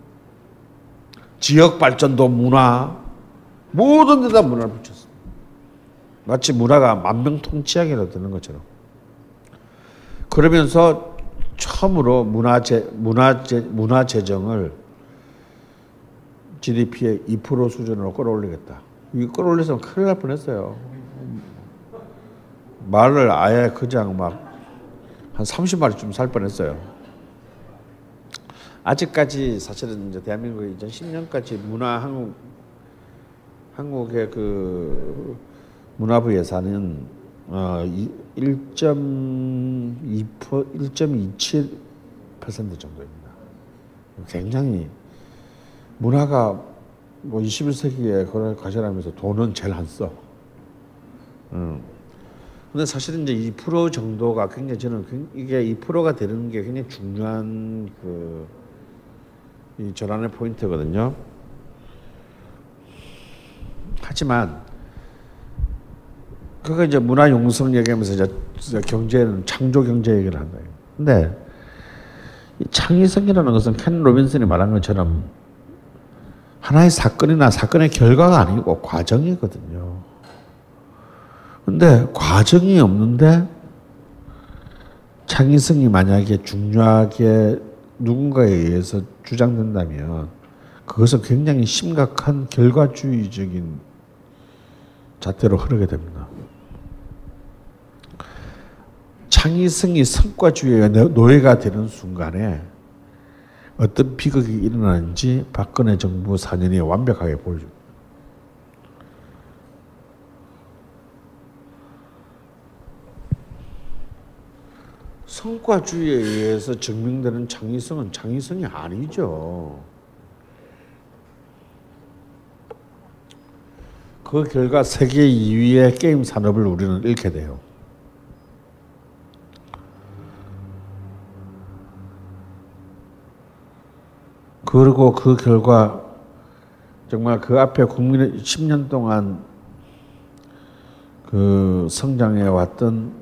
지역 발전도 문화, 모든 데다 문화를 붙였습니다. 마치 문화가 만병통치약이라도 되는 것처럼. 그러면서 처음으로 문화재 문화재 문화 재정을 GDP의 2% 수준으로 끌어올리겠다. 이 끌어올려서 큰일 날 뻔했어요. 말을 아예 그냥 막 한 30마리쯤 살 뻔했어요. 아직까지 사실은 이제 대한민국이 2010년까지 문화 한국 한국의 그 문화부 예산은 어 1.2% 1.27% 정도입니다. 굉장히 문화가 뭐 21세기에 그걸 가져가면서 돈은 제일 안 써. 음. 근데 사실은 이제 2% 정도가 굉장히 저는 굉- 이게 2%가 되는 게 굉장히 중요한 그이 전환의 포인트거든요. 하지만 그거 이제 문화 용성 얘기하면서 이제 경제는 창조 경제 얘기를 한다. 근데 이 창의성이라는 것은 켄 로빈슨이 말한 것처럼 하나의 사건이나 사건의 결과가 아니고 과정이거든요. 근데 과정이 없는데 창의성이 만약에 중요하게 누군가에 의해서 주장된다면 그것은 굉장히 심각한 결과주의적인 잣대로 흐르게 됩니다. 창의성이 성과주의의 노예가 되는 순간에 어떤 비극이 일어나는지 박근혜 정부 4년이 완벽하게 보여줍니다. 성과주의에 의해서 증명되는 창의성은 창의성이 아니죠. 그 결과 세계 2위의 게임 산업을 우리는 잃게 돼요. 그리고 그 결과 정말 그 앞에 국민의 10년 동안 그 성장해 왔던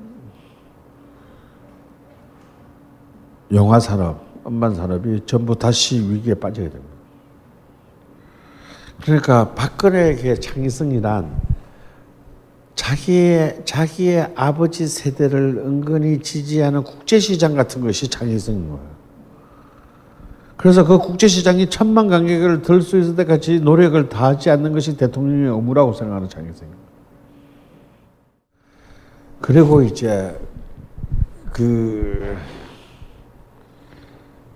영화 산업, 음반 산업이 전부 다시 위기에 빠지게 됩니다. 그러니까 박근혜의 창의성이란 자기의 자기의 아버지 세대를 은근히 지지하는 국제시장 같은 것이 창의성인 거예요. 그래서 그 국제시장이 천만 관객을 들 수 있을 때까지 노력을 다하지 않는 것이 대통령의 의무라고 생각하는 창의성입니다. 그리고 이제 그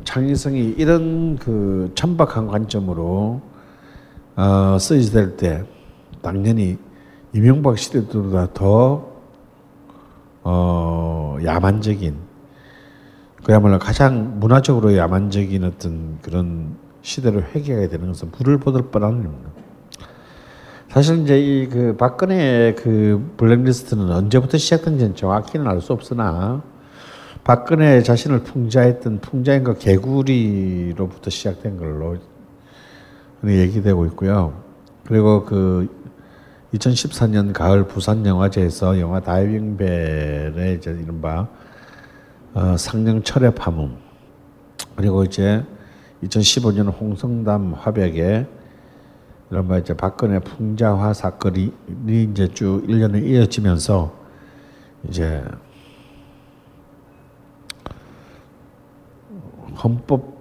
창의성이 이런 그 천박한 관점으로 어, 쓰여질 때 당연히 이명박 시대보다 더 어, 야만적인 그야말로 가장 문화적으로 야만적인 어떤 그런 시대를 회귀하게 되는 것은 불을 보들 뻔한 일입니다. 사실 이제 이 그 박근혜의 그 블랙리스트는 언제부터 시작된지는 정확히는 알 수 없으나 박근혜 자신을 풍자했던 풍자인과 개구리로부터 시작된 걸로 얘기되고 있고요. 그리고 그 2014년 가을 부산 영화제에서 영화 다이빙 벨의 이제 이른바 어, 상령 철의 파문. 그리고 이제 2015년 홍성담 화백에 이른바 이제 박근혜 풍자화 사건이 이제 쭉 1년을 이어지면서 이제 헌법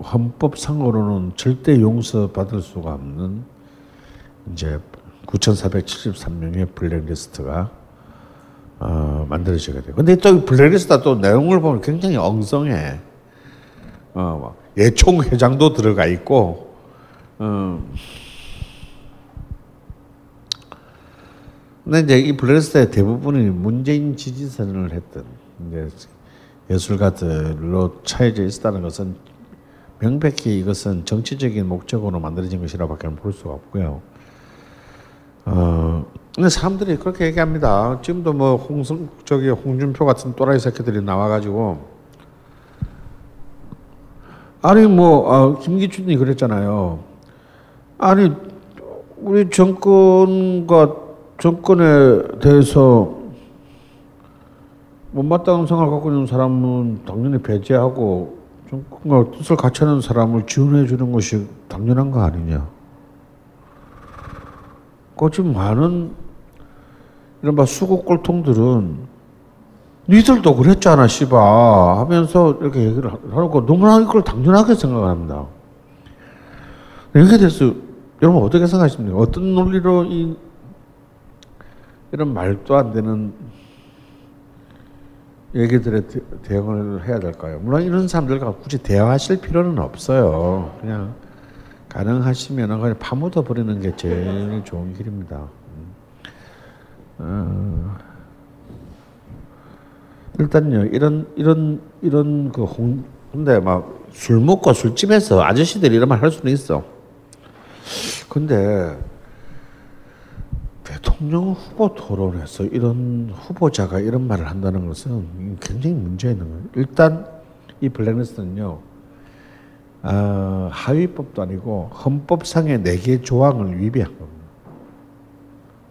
헌법상으로는 절대 용서받을 수가 없는 이제 9,473명의 블랙리스트가 어, 만들어지게 돼요. 근데 또 블랙리스트가 또 내용을 보면 굉장히 엉성해. 어, 막 예총 회장도 들어가 있고, 어. 근데 이제 이 블랙리스트의 대부분이 문재인 지지선을 했던 이제 예술가들로 차여져 있다는 것은 명백히 이것은 정치적인 목적으로 만들어진 것이라밖에 볼 수가 없고요. 어, 근데 사람들이 그렇게 얘기합니다. 지금도 뭐 홍성 저기 홍준표 같은 또라이 새끼들이 나와가지고 아니 뭐 아, 김기춘이 그랬잖아요. 아니 우리 정권과 정권에 대해서 못마땅한 생각을 갖고 있는 사람은 당연히 배제하고 정권과 뜻을 같이 하는 사람을 지원해 주는 것이 당연한 거 아니냐. 그 지금 많은 이런 막 수국 꼴통들은 니들도 그랬잖아, 씨바 하면서 이렇게 얘기를 하고 너무나 이걸 당연하게 생각합니다. 여기에 대해서 여러분 어떻게 생각하십니까? 어떤 논리로 이 이런 말도 안 되는 얘기들에 대- 대응을 해야 될까요? 물론 이런 사람들과 굳이 대화하실 필요는 없어요. 그냥 가능하시면 그냥 파묻어 버리는 게 제일 좋은 길입니다. 어, 일단요 이런 이런 이런 그 홍, 근데 막 술 먹고 술집에서 아저씨들이 이런 말 할 수는 있어. 근데 대통령 후보 토론에서 이런 후보자가 이런 말을 한다는 것은 굉장히 문제 있는 거예요. 일단 이 블랙리스트는요. 아, 하위법도 아니고 헌법상의 네 개 조항을 위배한 겁니다.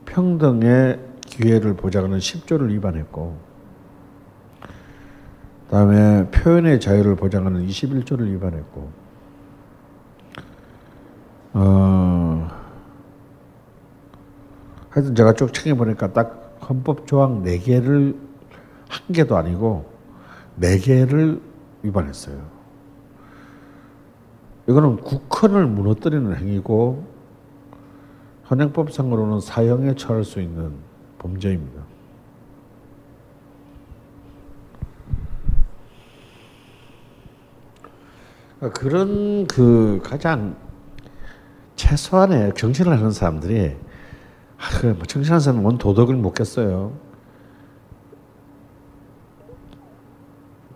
평등의 기회를 보장하는 10조를 위반했고 그다음에 표현의 자유를 보장하는 21조를 위반했고 어 하여튼 제가 쭉 챙겨 보니까 딱 헌법 조항 4개를 한 개도 아니고 4개를 위반했어요. 이거는 국헌을 무너뜨리는 행위고 현행법상으로는 사형에 처할 수 있는 범죄입니다. 그러니까 그런 그 가장 최소한의 정신을 하는 사람들이 아, 그래, 뭐 정신하는 사람은 뭔 도덕을 묻겠어요.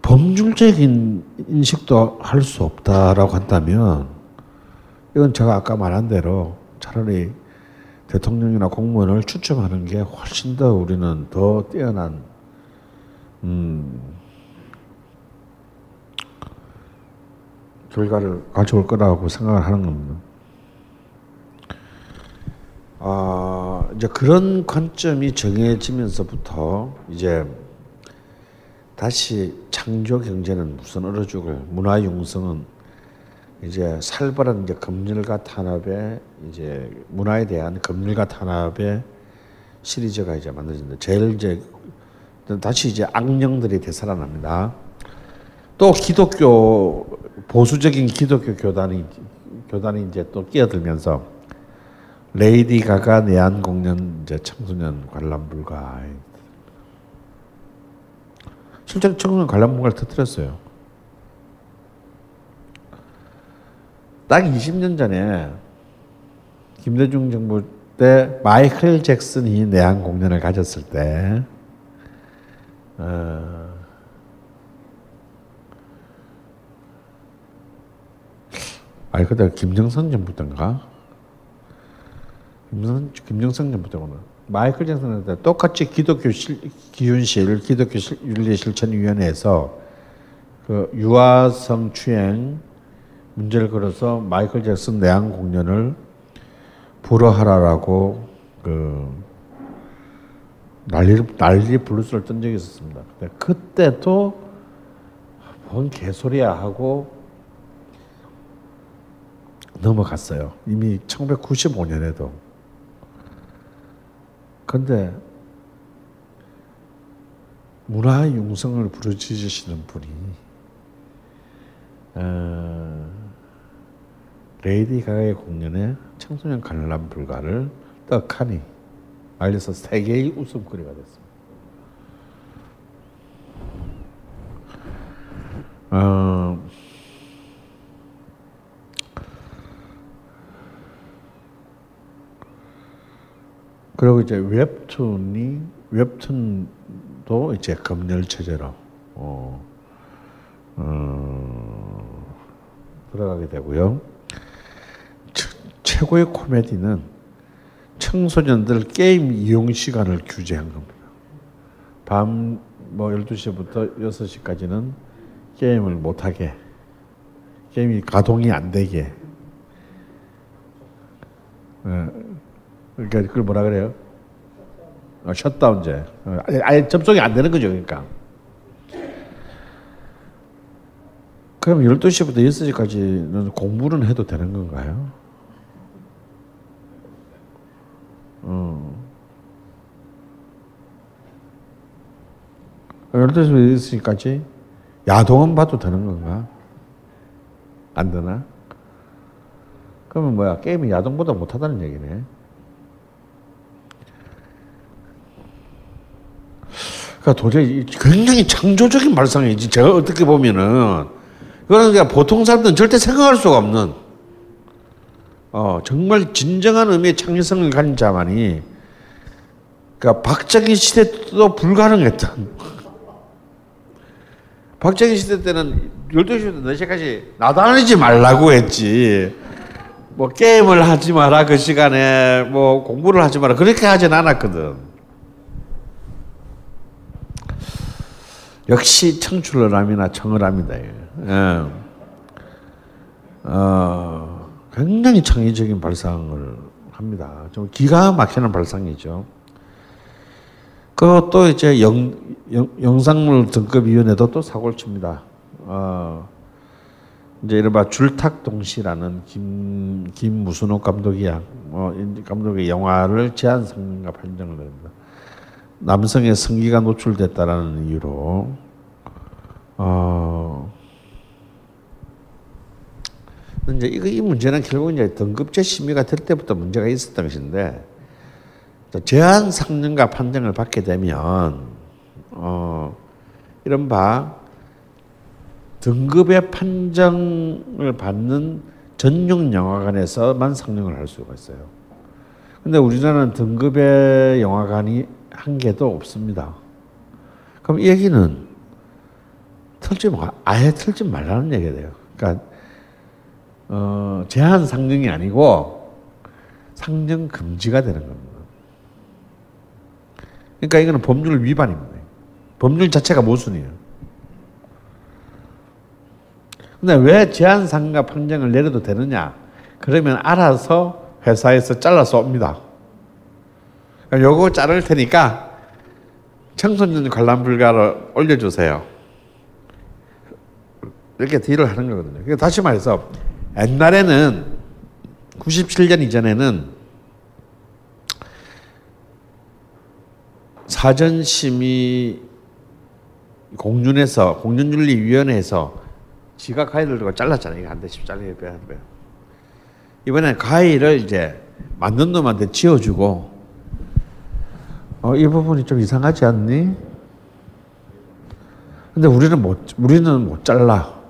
범죄적인 인식도 할 수 없다라고 한다면 이건 제가 아까 말한 대로 차라리 대통령이나 공무원을 추첨하는 게 훨씬 더 우리는 더 뛰어난 음, 결과를 가져올 거라고 생각을 하는 겁니다. 아, 이제 그런 관점이 정해지면서부터 이제 다시 창조 경제는 무슨 얼어 죽을 문화 융성은 이제 살벌한 이제 검열과 탄압의 이제 문화에 대한 검열과 탄압의 시리즈가 이제 만들어진다. 제일 이제 다시 이제 악령들이 되살아납니다. 또 기독교 보수적인 기독교 교단이 교단이 이제 또 끼어들면서 레이디 가가 내한 공연 이제 청소년 관람 불가. 실제로 청소년 관람 불가를 터뜨렸어요. 딱 20년 전에 김대중 정부 때 마이클 잭슨이 내한 공연을 가졌을 때 어, 아니 그때 김영삼 정부 때인가? 김정, 김영삼 정부 때구나. 마이클 잭슨한테 똑같이 기독교 실, 기윤실 기독교 실, 윤리 실천위원회에서 그 유아 성 추행 문제를 걸어서 마이클 잭슨 내한 공연을 불허하라라고 그 난리 난리 블루스를 뜬 적이 있었습니다. 근데 그때도 뭔 개소리야 하고 넘어갔어요. 이미 1995년에도. 근데 문화 융성을 부르짖으시는 분이 어, 레이디 가가의 공연에 청소년 관람 불가를 떡하니 알려서 세계의 웃음거리가 됐습니다. 어, 그리고 이제 웹툰이 웹툰도 이제 검열 체제로 어, 어, 들어가게 되고요. 최- 최고의 코미디는 청소년들 게임 이용 시간을 규제한 겁니다. 밤 뭐 12시부터 6시까지는 게임을 못 하게 게임이 가동이 안 되게 예. 그러니까 그걸 뭐라 그래요? 어, 셧다운제. 어, 아예, 아예 접속이 안 되는 거죠, 그러니까. 그럼 12시부터 6시까지는 공부는 해도 되는 건가요? 어. 12시부터 6시까지 야동은 봐도 되는 건가? 안 되나? 그러면 뭐야? 게임이 야동보다 못하다는 얘기네. 그러니까 도저히 굉장히 창조적인 발상이지. 제가 어떻게 보면은 그거는 그냥 보통 사람들은 절대 생각할 수가 없는 어, 정말 진정한 의미의 창의성을 가진 자만이 그러니까 박정희 시대 때도 불가능했던 박정희 시대 때는 12시부터 4시까지 나다니지 말라고 했지. 뭐 게임을 하지 마라 그 시간에 뭐 공부를 하지 마라 그렇게 하진 않았거든. 역시 청출어람이나 청어람이다. 예. 어, 굉장히 창의적인 발상을 합니다. 좀 기가 막히는 발상이죠. 그것도 이제 영, 영, 영 상물 등급위원회도 또 사고를 칩니다. 어, 이제 이른바 줄탁동시라는 김, 김무순옥 감독이, 어, 감독의 영화를 제한 성능과 판정을 합니다. 남성의 성기가 노출됐다라는 이유로, 어, 이제 이 문제는 결국 이제 등급제 심의가 될 때부터 문제가 있었던 것인데, 제한 상능과 판정을 받게 되면 어, 이른바 등급의 판정을 받는 전용 영화관에서만 상영을 할 수가 있어요. 근데 우리나라는 등급의 영화관이 한 개도 없습니다. 그럼 이 얘기는 틀지 마, 아예 틀지 말라는 얘기가 돼요. 그러니까 어, 제한 상영이 아니고 상영 금지가 되는 겁니다. 그러니까 이거는 법률 위반입니다. 법률 자체가 모순이에요. 근데 왜 제한 상가 판정을 내려도 되느냐? 그러면 알아서 회사에서 잘라서 옵니다. 요거 자를 테니까 청소년 관람 불가를 올려주세요. 이렇게 딜을 하는 거거든요. 그러니까 다시 말해서 옛날에는 97년 이전에는 사전 심의 공윤에서 공윤윤리위원회에서 지가 가위를 들고 잘랐잖아요. 안 돼, 잘라야 돼, 돼. 이번에 가위를 이제 만든 놈한테 지어주고, 어, 이 부분이 좀 이상하지 않니? 근데 우리는 못, 우리는 못 잘라.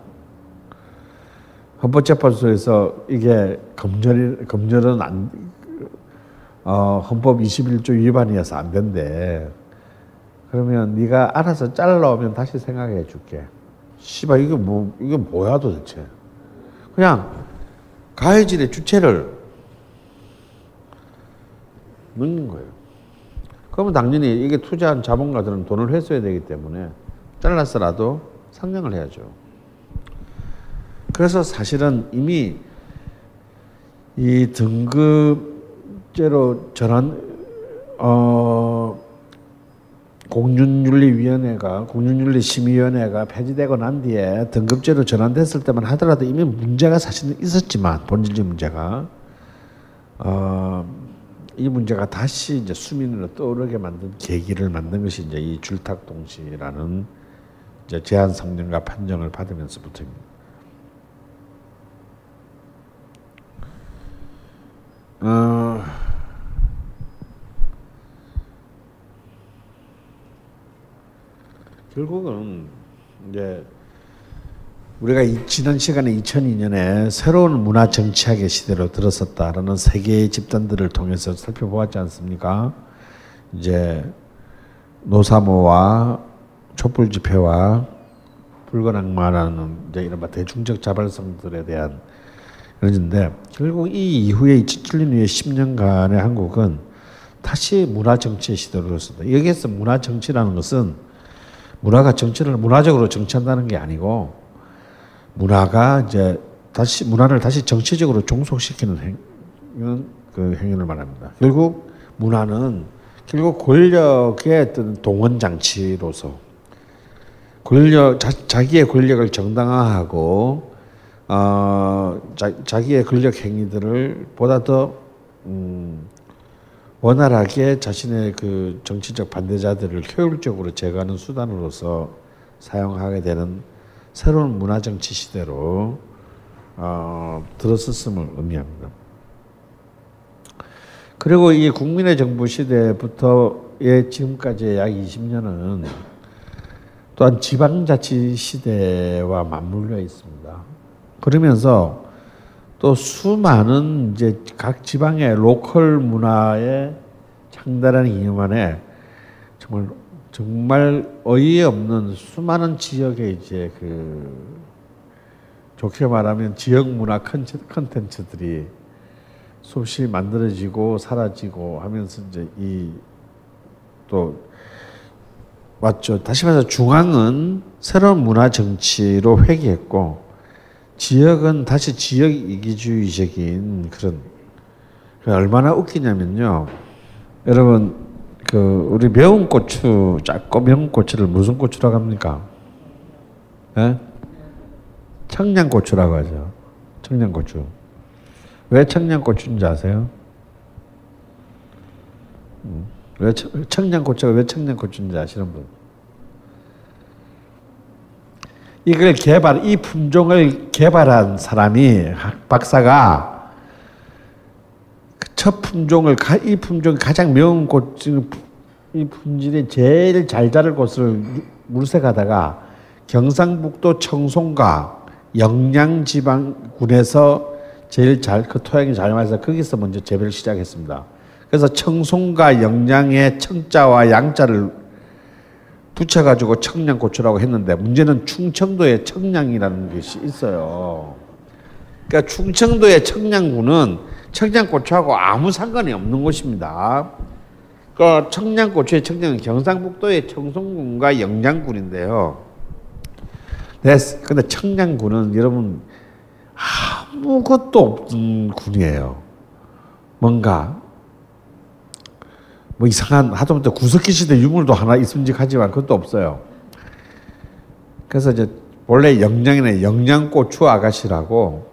헌법재판소에서 이게 검열, 검열은 안, 어, 헌법 21조 위반이어서 안 된대. 그러면 네가 알아서 잘라오면 다시 생각해 줄게. 씨발 이게 뭐 이게 뭐야 도대체? 그냥 가해질의 주체를 넣는 거예요. 그러면 당연히 이게 투자한 자본가들은 돈을 회수해야 되기 때문에 잘라서라도 상정을 해야죠. 그래서 사실은 이미 이 등급제로 전환 어 공윤윤리위원회가 공윤윤리심의위원회가 폐지되고 난 뒤에 등급제로 전환됐을 때만 하더라도 이미 문제가 사실은 있었지만 본질적 문제가 어, 이 문제가 다시 이제 수민으로 떠오르게 만든 계기를 만든 것이 이제 이 줄탁 동시라는 이제 제한 성능과 판정을 받으면서부터입니다. 어, 결국은 이제 우리가 이, 지난 시간에 2002년에 새로운 문화 정치학의 시대로 들어섰다라는 세계의 집단들을 통해서 살펴보았지 않습니까? 이제 노사모와 촛불 집회와 붉은 악마라는 이제 이른바 대중적 자발성들에 대한 그런데 결국 이 이후에 2007년 후에 10년간의 한국은 다시 문화 정치의 시대로 들어섰다. 여기에서 문화 정치라는 것은 문화가 정치를 문화적으로 정치한다는 게 아니고 문화가 이제 다시 문화를 다시 정치적으로 종속시키는 행, 그 행위를 말합니다. 결국 문화는 결국 권력의 어떤 동원 장치로서 권력 자, 기의 권력을 정당화하고 어, 자, 자기의 권력 행위들을 보다 더 음, 원활하게 자신의 그 정치적 반대자들을 효율적으로 제거하는 수단으로서 사용하게 되는 새로운 문화 정치 시대로 어, 들어섰음을 의미합니다. 그리고 이 국민의 정부 시대부터 정부의 지금까지 약 20년은 또한 지방자치 시대와 맞물려 있습니다. 그러면서 또 수많은 이제 각 지방의 로컬 문화의 창달한 이념 안에 정말 정말 어이없는 수많은 지역의 이제 그 좋게 말하면 지역 문화 컨텐- 컨텐츠들이 수없이 만들어지고 사라지고 하면서 이제 이또 맞죠. 다시 말해서 중앙은 새로운 문화 정치로 회귀했고 지역은 다시 지역 이기주의적인 그런 그 얼마나 웃기냐면요. 여러분 그 우리 매운 고추 작고 매운 고추를 무슨 고추라고 합니까? 예? 청양고추라고 하죠. 청양고추. 왜 청양고추인지 아세요? 음, 왜 청- 청양고추가 왜 청양고추인지 아시는 분? 이걸 개발, 이 품종을 개발한 사람이 학- 박사가 그첫 품종을 가- 이 품종 가장 매운 고추 이 품질이 제일 잘 자랄 곳을 물색하다가 경상북도 청송과 영양지방군에서 제일 잘 그 토양이 잘 맞아서 거기서 먼저 재배를 시작했습니다. 그래서 청송과 영양의 청자와 양자를 붙여가지고 청양고추라고 했는데 문제는 충청도에 청양이라는 것이 있어요. 그러니까 충청도의 청양군은 청양고추하고 아무 상관이 없는 곳입니다. 그 청양고추의 청양은 경상북도의 청송군과 영양군인데요. 네, 근데 청양군은 여러분 아무것도 없는 군이에요. 뭔가 뭐 이상한 하다못해 구석기 시대 유물도 하나 있음직하지만 그것도 없어요. 그래서 이제 원래 영양이네 영양 고추 아가씨라고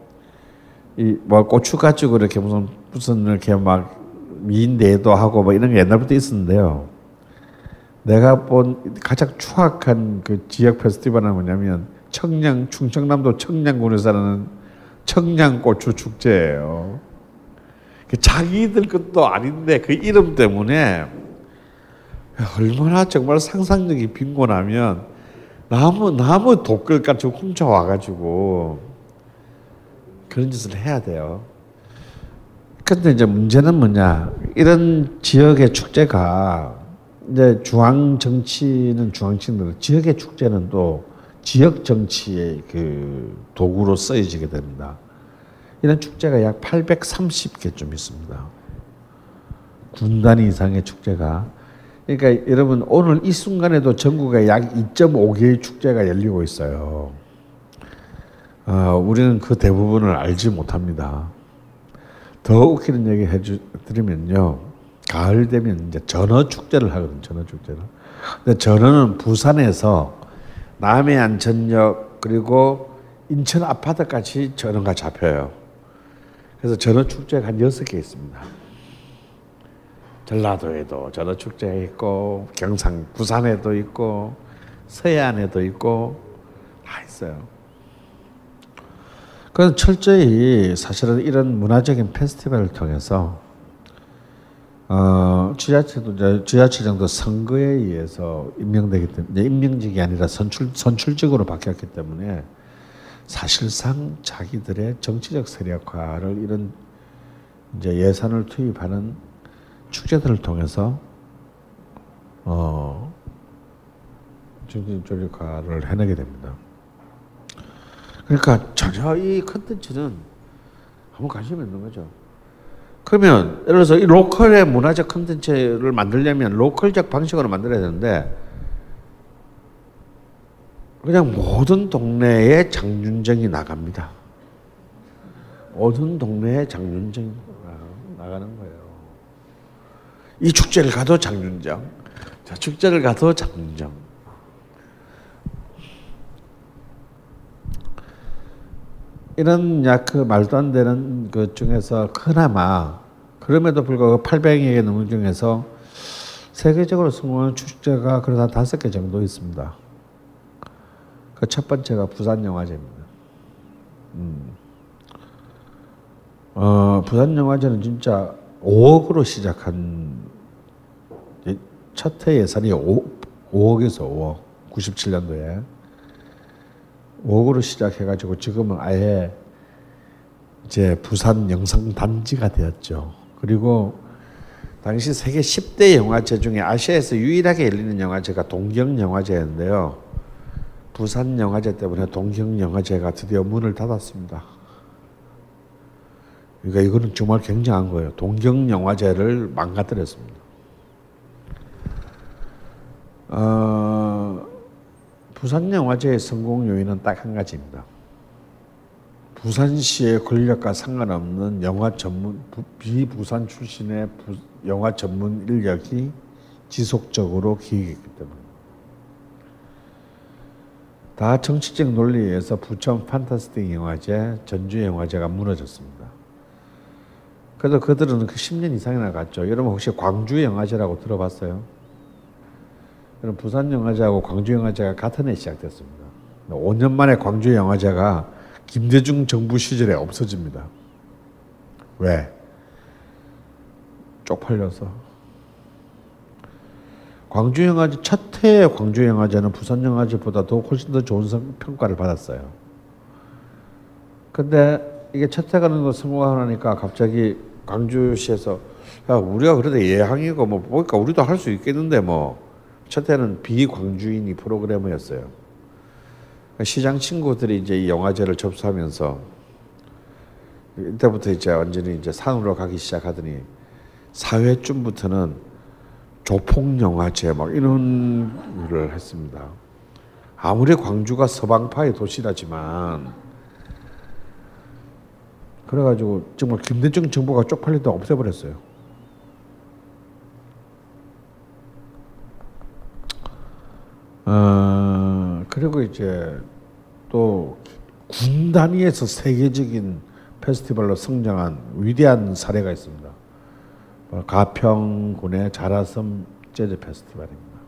이 뭐 고추 가지고 이렇게 무슨 무슨 이렇게 막 미인대도 하고 뭐 이런 게 옛날부터 있었는데요. 내가 본 가장 추악한 그 지역 페스티벌은 뭐냐면 청양 충청남도 청양군에서 하는 청양고추 축제예요. 그 자기들 것도 아닌데 그 이름 때문에 얼마나 정말 상상력이 빈곤하면 나무 나무 독글 같이 훔쳐와 가지고 그런 짓을 해야 돼요. 근데 이제 문제는 뭐냐 이런 지역의 축제가 이제 중앙 정치는 중앙층들 지역의 축제는 또 지역 정치의 그 도구로 쓰여지게 됩니다. 이런 축제가 약 830개쯤 있습니다. 군 단위 이상의 축제가 그러니까 여러분 오늘 이 순간에도 전국에 약 2.5개의 축제가 열리고 있어요. 어, 우리는 그 대부분을 알지 못합니다. 더 웃기는 얘기 해주 드리면요. 가을 되면 이제 전어 축제를 하거든요. 전어 축제를. 근데 전어는 부산에서 남해안 전역 그리고 인천 아파트까지 전어가 잡혀요. 그래서 전어 축제가 한 여섯 개 있습니다. 전라도에도 전어 축제가 있고 경상 부산에도 있고 서해안에도 있고 다 있어요. 그건 철저히 사실은 이런 문화적인 페스티벌을 통해서 어, 지자체도 지자체장도 선거에 의해서 임명되기 때문에 임명직이 아니라 선출 선출직으로 바뀌었기 때문에 사실상 자기들의 정치적 세력화를 이런 이제 예산을 투입하는 축제들을 통해서 어 정치 조직화를 해내게 됩니다. 그러니까 전혀 이 컨텐츠는 아무 관심이 없는 거죠. 그러면 예를 들어서 이 local의 문화적 컨텐츠를 만들려면 local적 방식으로 만들어야 되는데 그냥 모든 동네에 장윤정이 나갑니다. 모든 동네에 장윤정이 나가는 거예요. 이 축제를 가도 장윤정, 저 축제를 가도 장윤정. 이런 약그 말도 안 되는 것 중에서 그나마 그럼에도 불구하고 800여 개 넘는 중에서 세계적으로 성공한 축제가 그러다 다섯 개 정도 있습니다. 그 첫 번째가 부산 영화제입니다. 음. 어, 부산 영화제는 진짜 5억으로 시작한 첫해 예산이 5, 5억에서 5억 97년도에 5억으로 시작해가지고 지금은 아예 이제 부산 영상 단지가 되었죠. 그리고 당시 세계 10대 영화제 중에 아시아에서 유일하게 열리는 영화제가 동경 영화제였는데요. 부산 영화제 때문에 동경 영화제가 드디어 문을 닫았습니다. 그러니까 이거는 정말 굉장한 거예요. 동경 영화제를 망가뜨렸습니다. 어, 부산 영화제의 성공 요인은 딱 한 가지입니다. 부산시의 권력과 상관없는 영화 전문 비부산 출신의 부, 영화 전문 인력이 지속적으로 기획했기 때문에 다 정치적 논리에 의해서 부천 판타스틱 영화제, 전주 영화제가 무너졌습니다. 그래서 그들은 그 10년 이상이나 갔죠. 여러분 혹시 광주 영화제라고 들어봤어요? 그럼 부산 영화제하고 광주 영화제가 같은 해 시작됐습니다. 5년 만에 광주 영화제가 김대중 정부 시절에 없어집니다. 왜? 쪽팔려서. 광주 영화제 첫 해의 광주 영화제는 부산 영화제보다도 훨씬 더 좋은 평가를 받았어요. 근데 이게 첫 해 가는 거 성공하니까 갑자기 광주시에서 야 우리가 그래도 예항이고 뭐 보니까 우리도 할 수 있겠는데 뭐 첫 해는 비광주인이 프로그래머였어요. 시장 친구들이 이제 이 영화제를 접수하면서 이때부터 이제 완전히 이제 산으로 가기 시작하더니 사회쯤부터는 조폭 영화제 막 이런 일을 했습니다. 아무리 광주가 서방파의 도시라지만 그래가지고 정말 김대중 정부가 쪽팔리다 없애버렸어요. 어, 그리고 이제 또 군 단위에서 세계적인 페스티벌로 성장한 위대한 사례가 있습니다. 가평군의 자라섬 재즈 페스티벌입니다.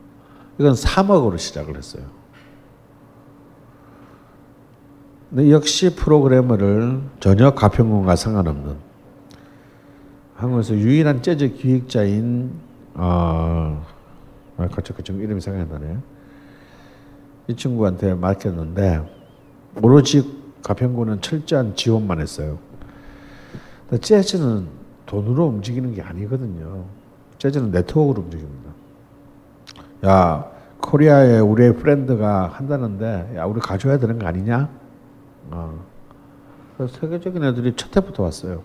이건 3억으로 시작을 했어요. 근데 역시 프로그래머를 전혀 가평군과 상관없는 한국에서 유일한 재즈 기획자인 어, 아, 갑자기 좀 이름이 생각이 나네요. 이 친구한테 맡겼는데 오로지 가평군은 철저한 지원만 했어요. 재즈는 돈으로 움직이는 게 아니거든요. 재즈는 네트워크로 움직입니다. 야, 코리아에 우리의 friend가 한다는데, 야, 우리 가 줘야 되는 거 아니냐? 어. 세계적인 애들이 첫 해부터 왔어요.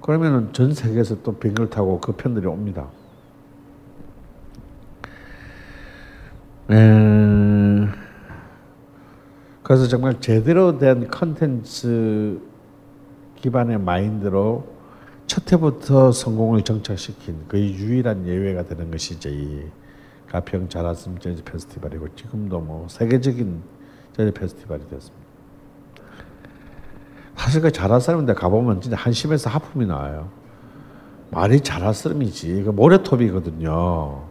그러면은 전 세계에서 또 비행기를 타고 그 편들이 옵니다. 에... 그래서 정말 제대로 된 컨텐츠 기반의 마인드로 첫 해부터 성공을 정착시킨 거의 유일한 예외가 되는 것이 이제 이 가평 자라섬 재즈 페스티벌이고 지금도 뭐 세계적인 재즈 페스티벌이 됐습니다. 사실 그 자라섬인데 가보면 진짜 한심해서 하품이 나와요. 말이 자라섬이지 그 모래톱이거든요.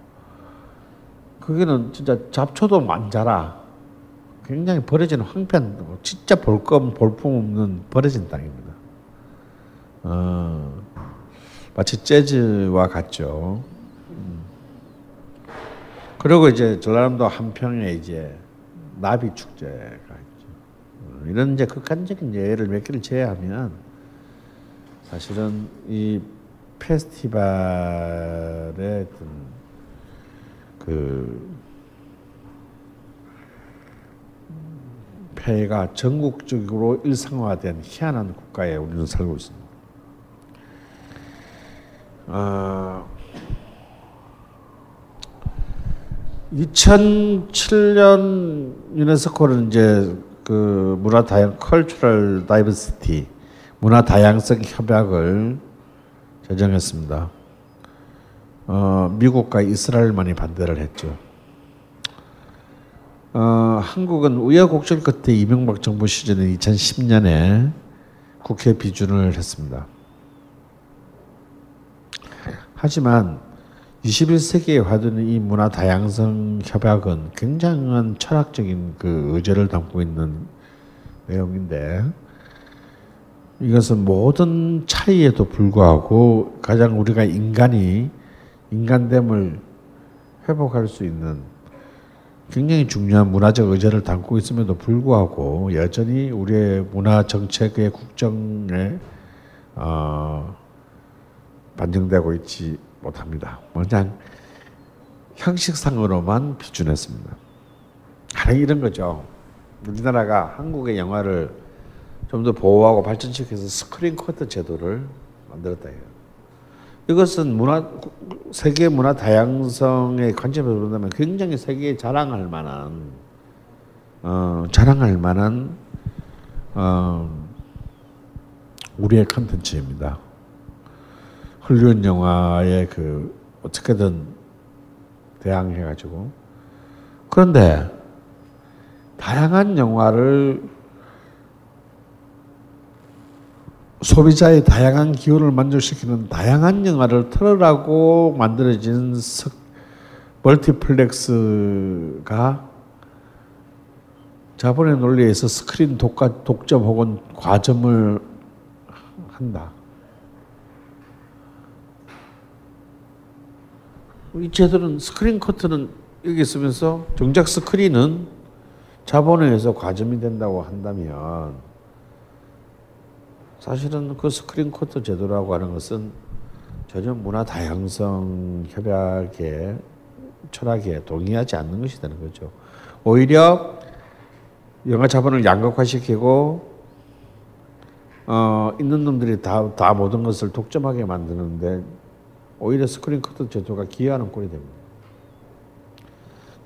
거기는 진짜 잡초도 만자라 굉장히 버려진 황폐한 진짜 볼것 볼품 없는 버려진 땅입니다. 어, 마치 재즈와 같죠. 음. 그리고 이제 전라남도 한평에 이제 나비 축제가 있죠. 어, 이런 이제 극한적인 예를 몇 개를 제외하면 사실은 이 페스티벌의 그 폐해가 전국적으로 일상화된 희한한 국가에 우리는 살고 있습니다. 어, 2007년 유네스코는 이제 그 문화 다양 컬처럴 다이버시티 문화 다양성 협약을 제정했습니다. 어, 미국과 이스라엘만이 반대를 했죠. 어, 한국은 우여곡절 끝에 이명박 정부 시절인 2010년에 국회 비준을 했습니다. 하지만 21세기에 화두는 이 문화 다양성 협약은 굉장한 철학적인 그 의제를 담고 있는 내용인데 이것은 모든 차이에도 불구하고 가장 우리가 인간이 인간됨을 회복할 수 있는 굉장히 중요한 문화적 의제를 담고 있음에도 불구하고 여전히 우리의 문화 정책의 국정에 어, 반영되고 있지 못합니다. 그냥 형식상으로만 비준했습니다. 가령 이런 거죠. 우리나라가 한국의 영화를 좀 더 보호하고 발전시켜서 스크린 쿼터 제도를 만들었다 해요. 이것은 문화 세계 문화 다양성의 관점에서 본다면 굉장히 세계에 자랑할 만한 어, 자랑할 만한 어, 우리의 컨텐츠입니다. 헐리우드 영화에 그 어떻게든 대항해가지고 그런데 다양한 영화를 소비자의 다양한 기호를 만족시키는 다양한 영화를 틀으라고 만들어진 석, 멀티플렉스가 자본의 논리에서 스크린 독과, 독점 혹은 과점을 한다. 이 제도는 스크린 쿼터는 여기 있으면서 정작 스크린은 자본에 의해서 과점이 된다고 한다면 사실은 그 스크린 쿼터 제도라고 하는 것은 전혀 문화 다양성 협약의 철학에 동의하지 않는 것이 되는 거죠. 오히려 영화 자본을 양극화시키고 어, 있는 놈들이 다, 다 모든 것을 독점하게 만드는데 오히려 스크린 코트 제도가 기여하는 꼴이 됩니다.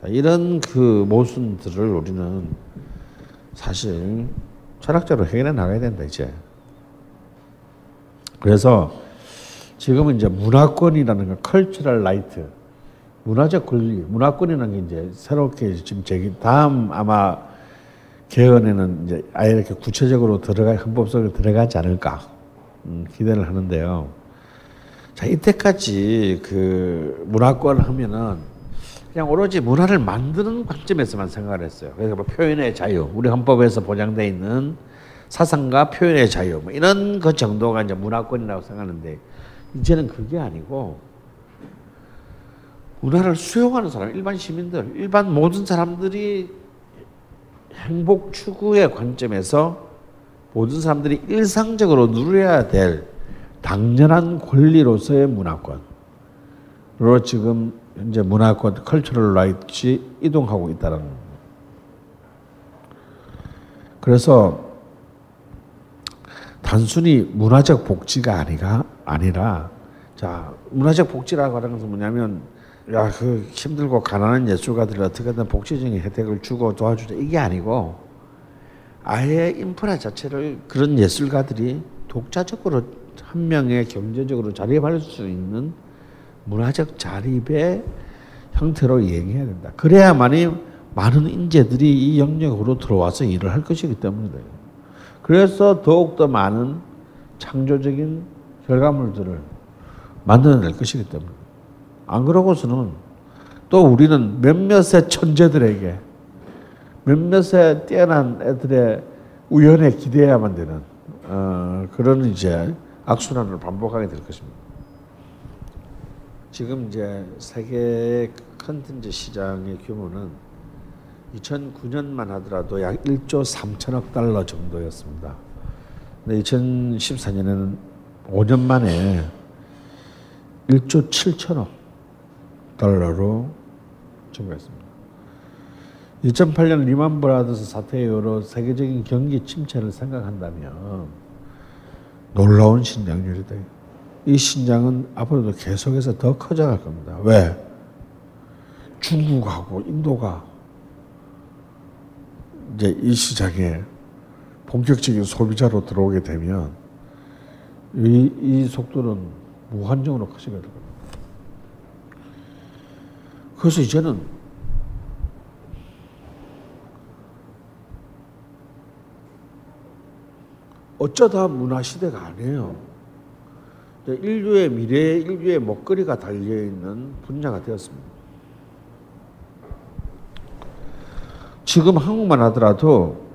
자, 이런 그 모순들을 우리는 사실 철학적으로 해결해 나가야 된다 이제. 그래서 지금은 이제 문화권이라는 거, cultural right, 문화적 권리, 문화권이라는 게 이제 새롭게 지금 제기 다음 아마 개헌에는 이제 아예 이렇게 구체적으로 들어가 헌법 속에 들어가지 않을까 음, 기대를 하는데요. 자 이때까지 그 문화권 하면은 그냥 오로지 문화를 만드는 관점에서만 생각을 했어요. 그래서 뭐 표현의 자유, 우리 헌법에서 보장돼 있는 사상과 표현의 자유 뭐 이런 것 정도가 이제 문화권이라고 생각하는데 이제는 그게 아니고 문화를 수용하는 사람, 일반 시민들, 일반 모든 사람들이 행복 추구의 관점에서 모든 사람들이 일상적으로 누려야 될 당연한 권리로서의 문화권으로 지금 현재 문화권 cultural right 이동하고 있다는 그래서 단순히 문화적 복지가 아니가 아니라 자 문화적 복지라고 하는 것은 뭐냐면 야 그 힘들고 가난한 예술가들 어떻게든 복지적인 혜택을 주고 도와주자 이게 아니고 아예 인프라 자체를 그런 예술가들이 독자적으로 한 명의 경제적으로 자립할 수 있는 문화적 자립의 형태로 이행해야 된다. 그래야만이 많은 인재들이 이 영역으로 들어와서 일을 할 것이기 때문이다. 그래서 더욱더 많은 창조적인 결과물들을 만들어낼 것이기 때문에. 안 그러고서는 또 우리는 몇몇의 천재들에게 몇몇의 뛰어난 애들의 우연에 기대야만 되는 어, 그런 이제 악순환을 반복하게 될 것입니다. 지금 이제 세계 컨텐츠 시장의 규모는 2009년만 하더라도 약 1조 3천억 달러 정도였습니다. 근데 2014년에는 5년 만에 1조 7천억 달러로 증가했습니다. 2008년 리만 브라더스 사태 이후로 세계적인 경기 침체를 생각한다면 놀라운 신장률이다. 이 신장은 앞으로도 계속해서 더 커져갈 겁니다. 왜? 중국하고 인도가 이제 이 시장에 본격적인 소비자로 들어오게 되면 이, 이 속도는 무한정으로 커지게 될 겁니다. 그래서 이제는 어쩌다 문화 시대가 아니에요. 인류의 미래, 인류의 먹거리가 달려 있는 분야가 되었습니다. 지금 한국만 하더라도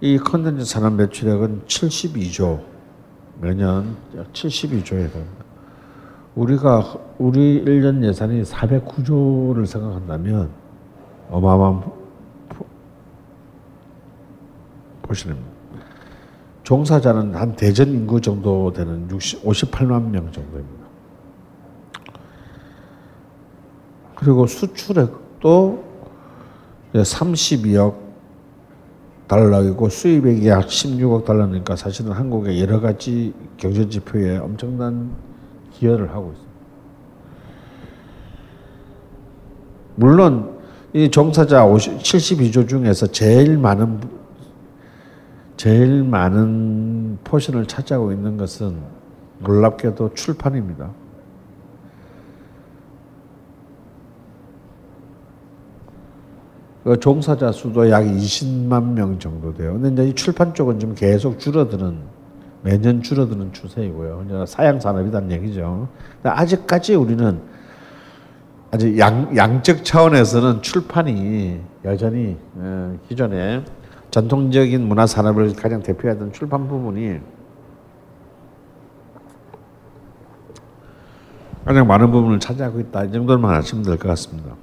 이 컨텐츠 산업 매출액은 72조 매년 72조에 됩니다. 우리가 우리 1년 예산이 409조를 생각한다면 어마어마한 포- 포션입니다. 종사자는 한 대전 인구 정도 되는 60, 58만 명 정도입니다. 그리고 수출액도 32억 달러이고 수입액이 약 16억 달러니까 사실은 한국의 여러 가지 경제 지표에 엄청난 기여를 하고 있습니다. 물론 이 종사자 50, 72조 중에서 제일 많은 부- 제일 많은 포션을 차지하고 있는 것은 놀랍게도 출판입니다. 그 종사자 수도 약 20만 명 정도 돼요. 근데 이제 이 출판 쪽은 지금 계속 줄어드는 매년 줄어드는 추세이고요. 사양 산업이란 얘기죠. 아직까지 우리는 아직 양, 양적 차원에서는 출판이 여전히 어, 기존에 전통적인 문화 산업을 가장 대표하던 출판 부분이 가장 많은 부분을 차지하고 있다. 이 정도만 아시면 될 것 같습니다.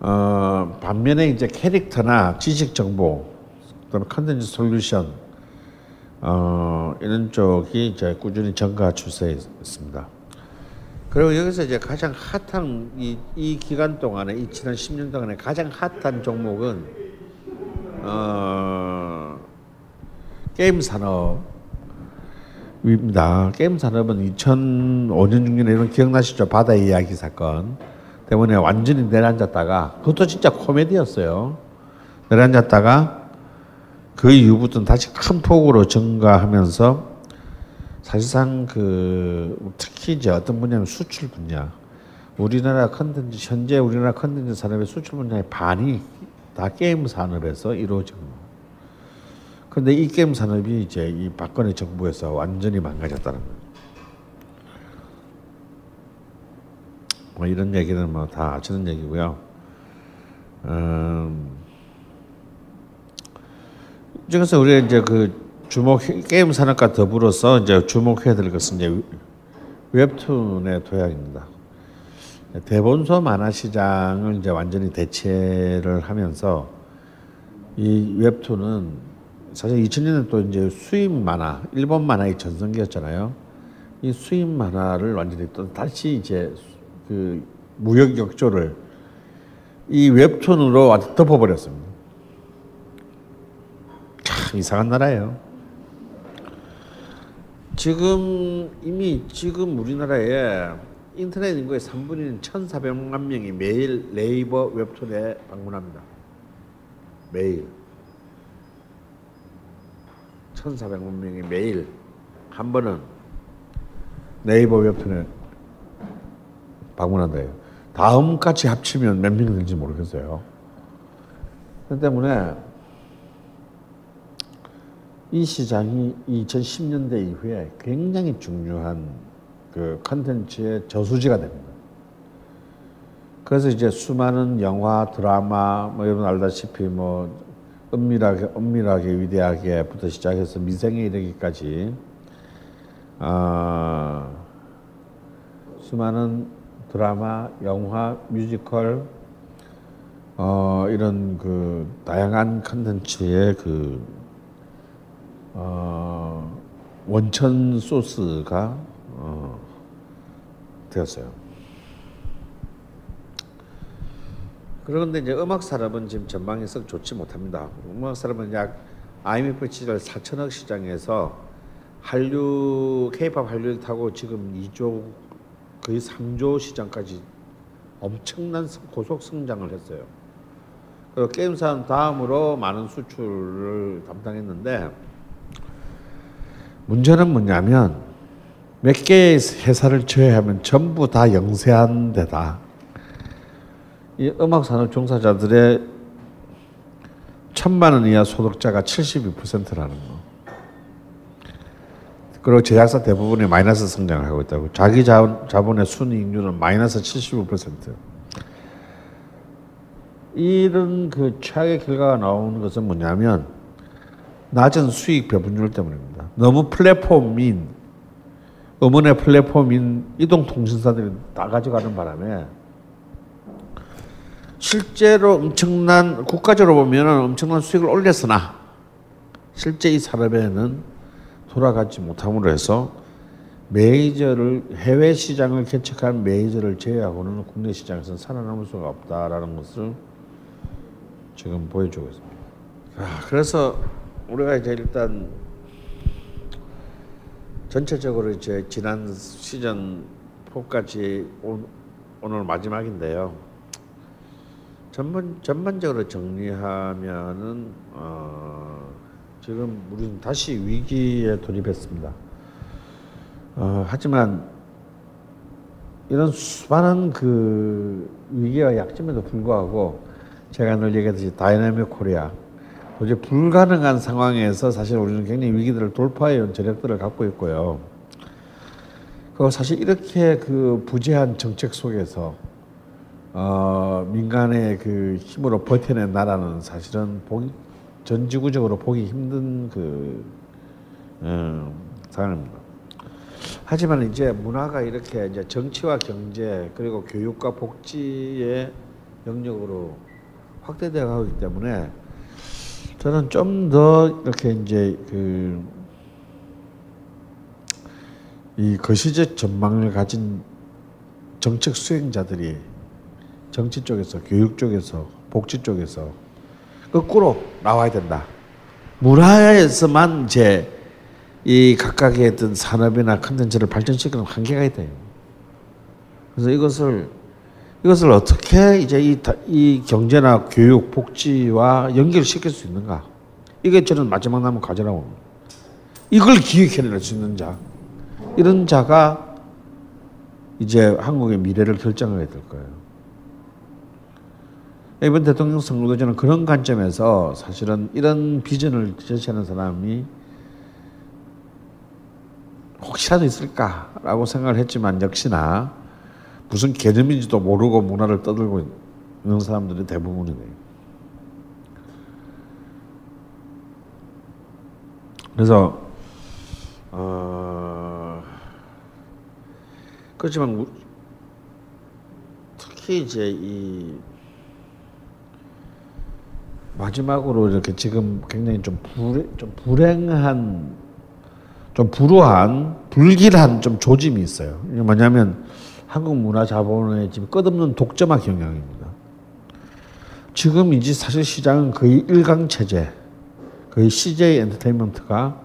어, 반면에 이제 캐릭터나 지식 정보, 그다음에 컨텐츠 솔루션 어, 이런 쪽이 이제 꾸준히 증가 추세에 있습니다. 그리고 여기서 이제 가장 핫한 이, 이 기간 동안에 이 지난 10년 동안에 가장 핫한 종목은 어, 게임 산업입니다. 게임 산업은 2005년 6년에 이런 기억나시죠? 바다 이야기 사건 때문에 완전히 내려앉았다가 그것도 진짜 코미디였어요. 내려앉았다가 그 이후부터는 다시 큰 폭으로 증가하면서 사실상 그 특히 이제 어떤 분야면 수출 분야 우리나라 컨텐츠 현재 우리나라 컨텐츠 산업의 수출 분야의 반이 다 게임 산업에서 이루어집니다. 그런데 이 게임 산업이 이제 이 박근혜 정부에서 완전히 망가졌다는 거예요. 뭐 이런 얘기는 뭐 다 아시는 얘기고요. 음, 중에서 우리가 이제 그 주목 게임 산업과 더불어서 이제 주목해야 될 것은 이제 웹툰의 도약입니다. 대본소 만화 시장을 이제 완전히 대체를 하면서 이 웹툰은 사실 2000년에 또 이제 수입 만화, 일본 만화의 전성기였잖아요. 이 수입 만화를 완전히 또 다시 이제 그 무역 역조를 이 웹툰으로 덮어버렸습니다. 참 이상한 나라예요. 지금 이미 지금 우리나라에 인터넷 인구의 3분인 1,400만 명이 매일 네이버 웹툰에 방문합니다. 매일 1,400만 명이 매일 한 번은 네이버 웹툰에 방문한다요. 다음까지 합치면 몇 명 될지 모르겠어요. 그 때문에 이 시장이 2010년대 이후에 굉장히 중요한 그 컨텐츠의 저수지가 됩니다. 그래서 이제 수많은 영화, 드라마, 뭐 여러분 알다시피 뭐 은밀하게, 은밀하게, 위대하게부터 시작해서 미생에 이르기까지 아, 수많은 드라마, 영화, 뮤지컬 어, 이런 그 다양한 컨텐츠의 그 어, 원천 소스가 어, 되었어요. 그런데 이제 음악 산업은 지금 전망이 썩 좋지 못합니다. 음악 산업은 약 IMF 시절 4천억 시장에서 한류 K-팝 한류를 타고 지금 2조 거의 3조 시장까지 엄청난 고속 성장을 했어요. 그 게임사는 다음으로 많은 수출을 담당했는데 문제는 뭐냐면 몇 개의 회사를 제외하면 전부 다 영세한 데다. 이 음악 산업 종사자들의 천만 원 이하 소득자가 72%라는 거. 그리고 제작사 대부분이 마이너스 성장을 하고 있다고. 자기 자본, 자본의 순이익률은 마이너스 75%. 이런 그 최악의 결과가 나오는 것은 뭐냐면 낮은 수익 배분율 때문입니다. 너무 플랫폼인 음원의 플랫폼인 이동통신사들이 다 가져가는 바람에 실제로 엄청난 국가적으로 보면 엄청난 수익을 올렸으나 실제 이 산업에는 돌아가지 못함으로 해서 메이저를 해외 시장을 개척한 메이저를 제외하고는 국내 시장에서는 살아남을 수가 없다라는 것을 지금 보여주고 있습니다. 아, 그래서 우리가 이제 일단 전체적으로 이제 지난 시즌 4까지 오늘 마지막인데요. 전반 전반적으로 정리하면은 어, 지금 우리는 다시 위기에 돌입했습니다. 어, 하지만 이런 수많은 그 위기와 약점에도 불구하고 제가 늘 얘기했듯이 dynamic Korea 도저히 불가능한 상황에서 사실 우리는 굉장히 위기들을 돌파해온 저력들을 갖고 있고요. 그 사실 이렇게 그 부재한 정책 속에서 어, 민간의 그 힘으로 버텨낸 나라는 사실은 보기 전 지구적으로 보기 힘든 그 어, 상황입니다. 하지만 이제 문화가 이렇게 이제 정치와 경제 그리고 교육과 복지의 영역으로 확대되어 가고 있기 때문에 저는 좀 더 이렇게 이제 그 이 거시적 전망을 가진 정책 수행자들이 정치 쪽에서 교육 쪽에서 복지 쪽에서 거꾸로 나와야 된다. 문화에서만 이제 이 각각의 어떤 산업이나 컨텐츠를 발전시키는 한계가 있다. 그래서 이것을 이것을 어떻게 이제 이, 이 경제나 교육, 복지와 연결시킬 수 있는가? 이게 저는 마지막 남은 과제라고 봅니다. 이걸 기획해낼 수 있는 자, 이런 자가 이제 한국의 미래를 결정하게 될 거예요. 이번 대통령 선거도 저는 그런 관점에서 사실은 이런 비전을 제시하는 사람이 혹시라도 있을까라고 생각을 했지만 역시나 무슨 개념인지도 모르고 문화를 떠들고 있는 사람들이 대부분이네요. 그래서 어, 그렇지만 특히 이제 이 마지막으로 이렇게 지금 굉장히 좀 불, 좀 불행한 좀 불우한 불길한 좀 조짐이 있어요. 이게 뭐냐면 한국 문화 자본의 지금 끝없는 독점화 경향입니다. 지금 이제 사실 시장은 거의 일강 체제, 거의 CJ 엔터테인먼트가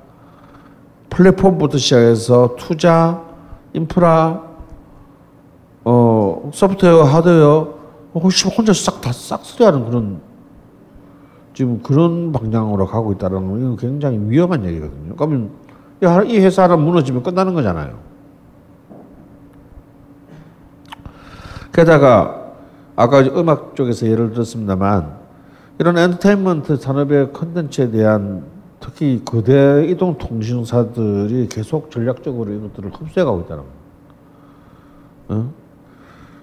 플랫폼부터 시작해서 투자, 인프라, 어 소프트웨어, 하드웨어 혹시 혼자 싹 다 싹쓸이하는 그런 지금 그런 방향으로 가고 있다는 건 굉장히 위험한 얘기거든요. 그러면 이 회사 하나 무너지면 끝나는 거잖아요. 게다가 아까 음악 쪽에서 예를 들었습니다만 이런 엔터테인먼트 산업의 컨텐츠에 대한 특히 거대 이동 통신사들이 계속 전략적으로 이것들을 흡수해가고 있다는 거예요.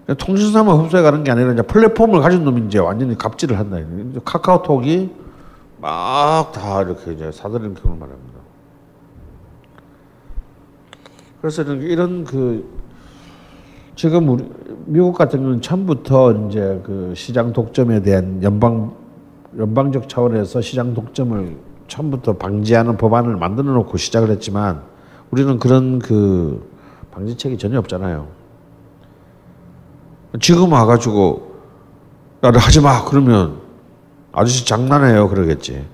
어? 통신사만 흡수해가는 게 아니라 이제 플랫폼을 가진 놈이 이제 완전히 갑질을 한다. 카카오톡이 막 다 이렇게 이제 사들이는 경우를 말합니다. 그래서 이런 그 지금 우리 미국 같은 경우는 처음부터 이제 그 시장 독점에 대한 연방 연방적 차원에서 시장 독점을 처음부터 방지하는 법안을 만들어 놓고 시작을 했지만 우리는 그런 그 방지책이 전혀 없잖아요. 지금 와가지고 야, 하지 마 그러면 아저씨 장난해요 그러겠지.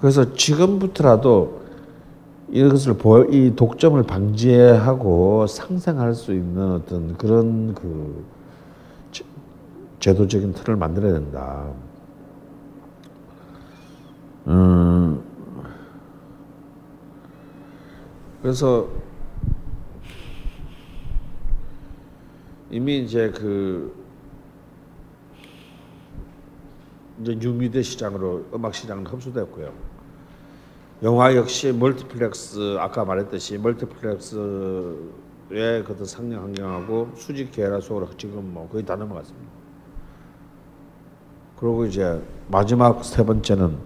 그래서 지금부터라도 이것을 보, 이 독점을 방지하고 상생할 수 있는 어떤 그런 그 제도적인 틀을 만들어야 된다. 음, 그래서 이미 이제 그 이제 뉴미디어 시장으로 음악 시장은 흡수됐고요. 영화 역시 멀티플렉스 아까 말했듯이 멀티플렉스의 그 상영 환경하고 수직 계열 속으로 지금 뭐 거의 다 넘어갔습니다. 그리고 이제 마지막 세 번째는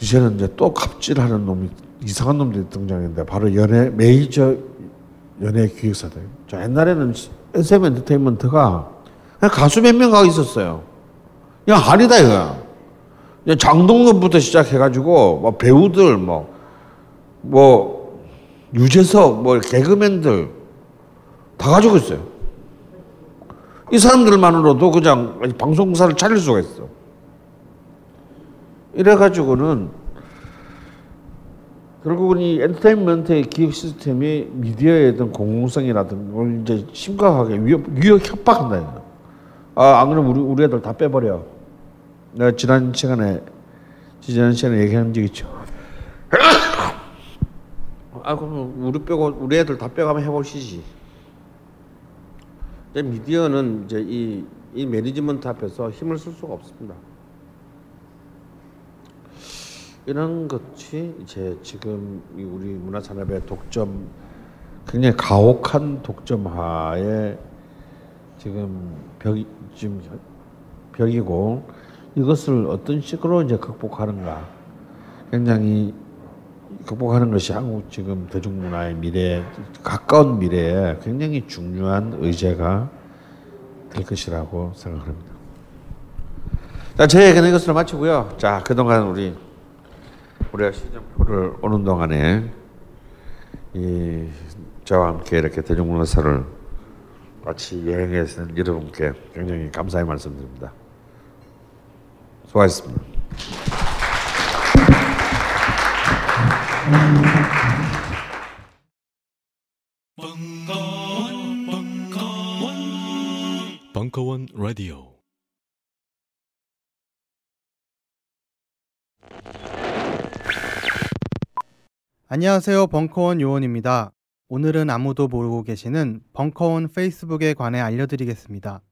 이제는 이제 또 갑질하는 놈이 이상한 놈들이 등장했는데 바로 연예 메이저 연예 기획사들. 자 옛날에는 SM 엔터테인먼트가 가수 몇 명 가 있었어요. 그냥 아니다 이거야. 장동건부터 시작해가지고 뭐 배우들 뭐뭐 유재석 뭐 개그맨들 다 가지고 있어요. 이 사람들만으로도 그냥 방송사를 차릴 수가 있어. 이래가지고는 결국은 이 엔터테인먼트의 기획 시스템이 미디어의 어떤 공공성이라든 걸 이제 심각하게 위협, 위협 협박한다. 아, 안 그러면 우리, 우리 애들 다 빼버려. 내가 지난 시간에, 지난 시간에 얘기한 적 있죠. (coughs) 아, 그럼 우리 빼고, 우리 애들 다 빼가면 해보시지. 이제 미디어는 이제 이, 이 매니지먼트 앞에서 힘을 쓸 수가 없습니다. 이런 것이 이제 지금 이 우리 문화산업의 독점 굉장히 가혹한 독점화에 지금 벽이 지금 벽이고 이것을 어떤 식으로 이제 극복하는가 굉장히 극복하는 것이 한국 지금 대중문화의 미래 가까운 미래에 굉장히 중요한 의제가 될 것이라고 생각합니다. 자, 제 얘기는 이것으로 마치고요. 자, 그동안 우리 우리가 시정표를 오는 동안에 이 저와 함께 이렇게 대중문화사를 같이 여행해주신 여러분께 굉장히 감사의 말씀드립니다. 수고하셨습니다. 벙커원, 벙커원, 벙커원 라디오. 안녕하세요. 벙커원 요원입니다. 오늘은 아무도 모르고 계시는 벙커원 페이스북에 관해 알려드리겠습니다.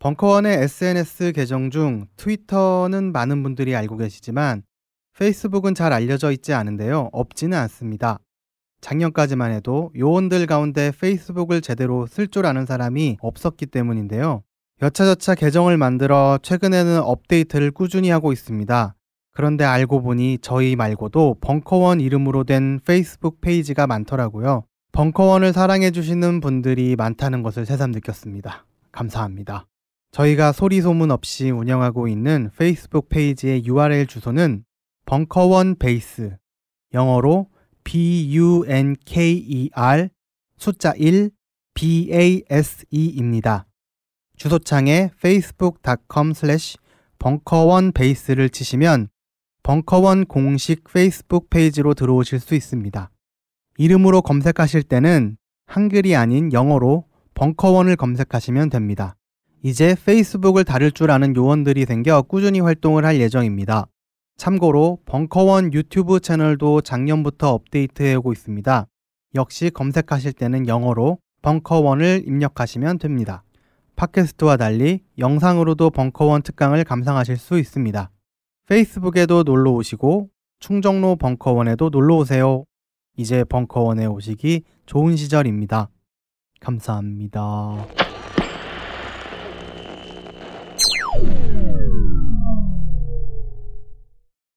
벙커원의 SNS 계정 중 트위터는 많은 분들이 알고 계시지만 페이스북은 잘 알려져 있지 않은데요. 없지는 않습니다. 작년까지만 해도 요원들 가운데 페이스북을 제대로 쓸 줄 아는 사람이 없었기 때문인데요. 여차저차 계정을 만들어 최근에는 업데이트를 꾸준히 하고 있습니다. 그런데 알고 보니 저희 말고도 벙커원 이름으로 된 페이스북 페이지가 많더라고요. 벙커원을 사랑해주시는 분들이 많다는 것을 새삼 느꼈습니다. 감사합니다. 저희가 소리 소문 없이 운영하고 있는 페이스북 페이지의 URL 주소는 벙커원 베이스, 영어로 B-U-N-K-E-R 숫자 1 B-A-S-E입니다. 주소창에 facebook.com 벙커원 베이스를 치시면 벙커원 공식 페이스북 페이지로 들어오실 수 있습니다. 이름으로 검색하실 때는 한글이 아닌 영어로 벙커원을 검색하시면 됩니다. 이제 페이스북을 다룰 줄 아는 요원들이 생겨 꾸준히 활동을 할 예정입니다. 참고로 벙커원 유튜브 채널도 작년부터 업데이트해오고 있습니다. 역시 검색하실 때는 영어로 벙커원을 입력하시면 됩니다. 팟캐스트와 달리 영상으로도 벙커원 특강을 감상하실 수 있습니다. 페이스북에도 놀러 오시고 충정로 벙커원에도 놀러 오세요. 이제 벙커원에 오시기 좋은 시절입니다. 감사합니다. Woo!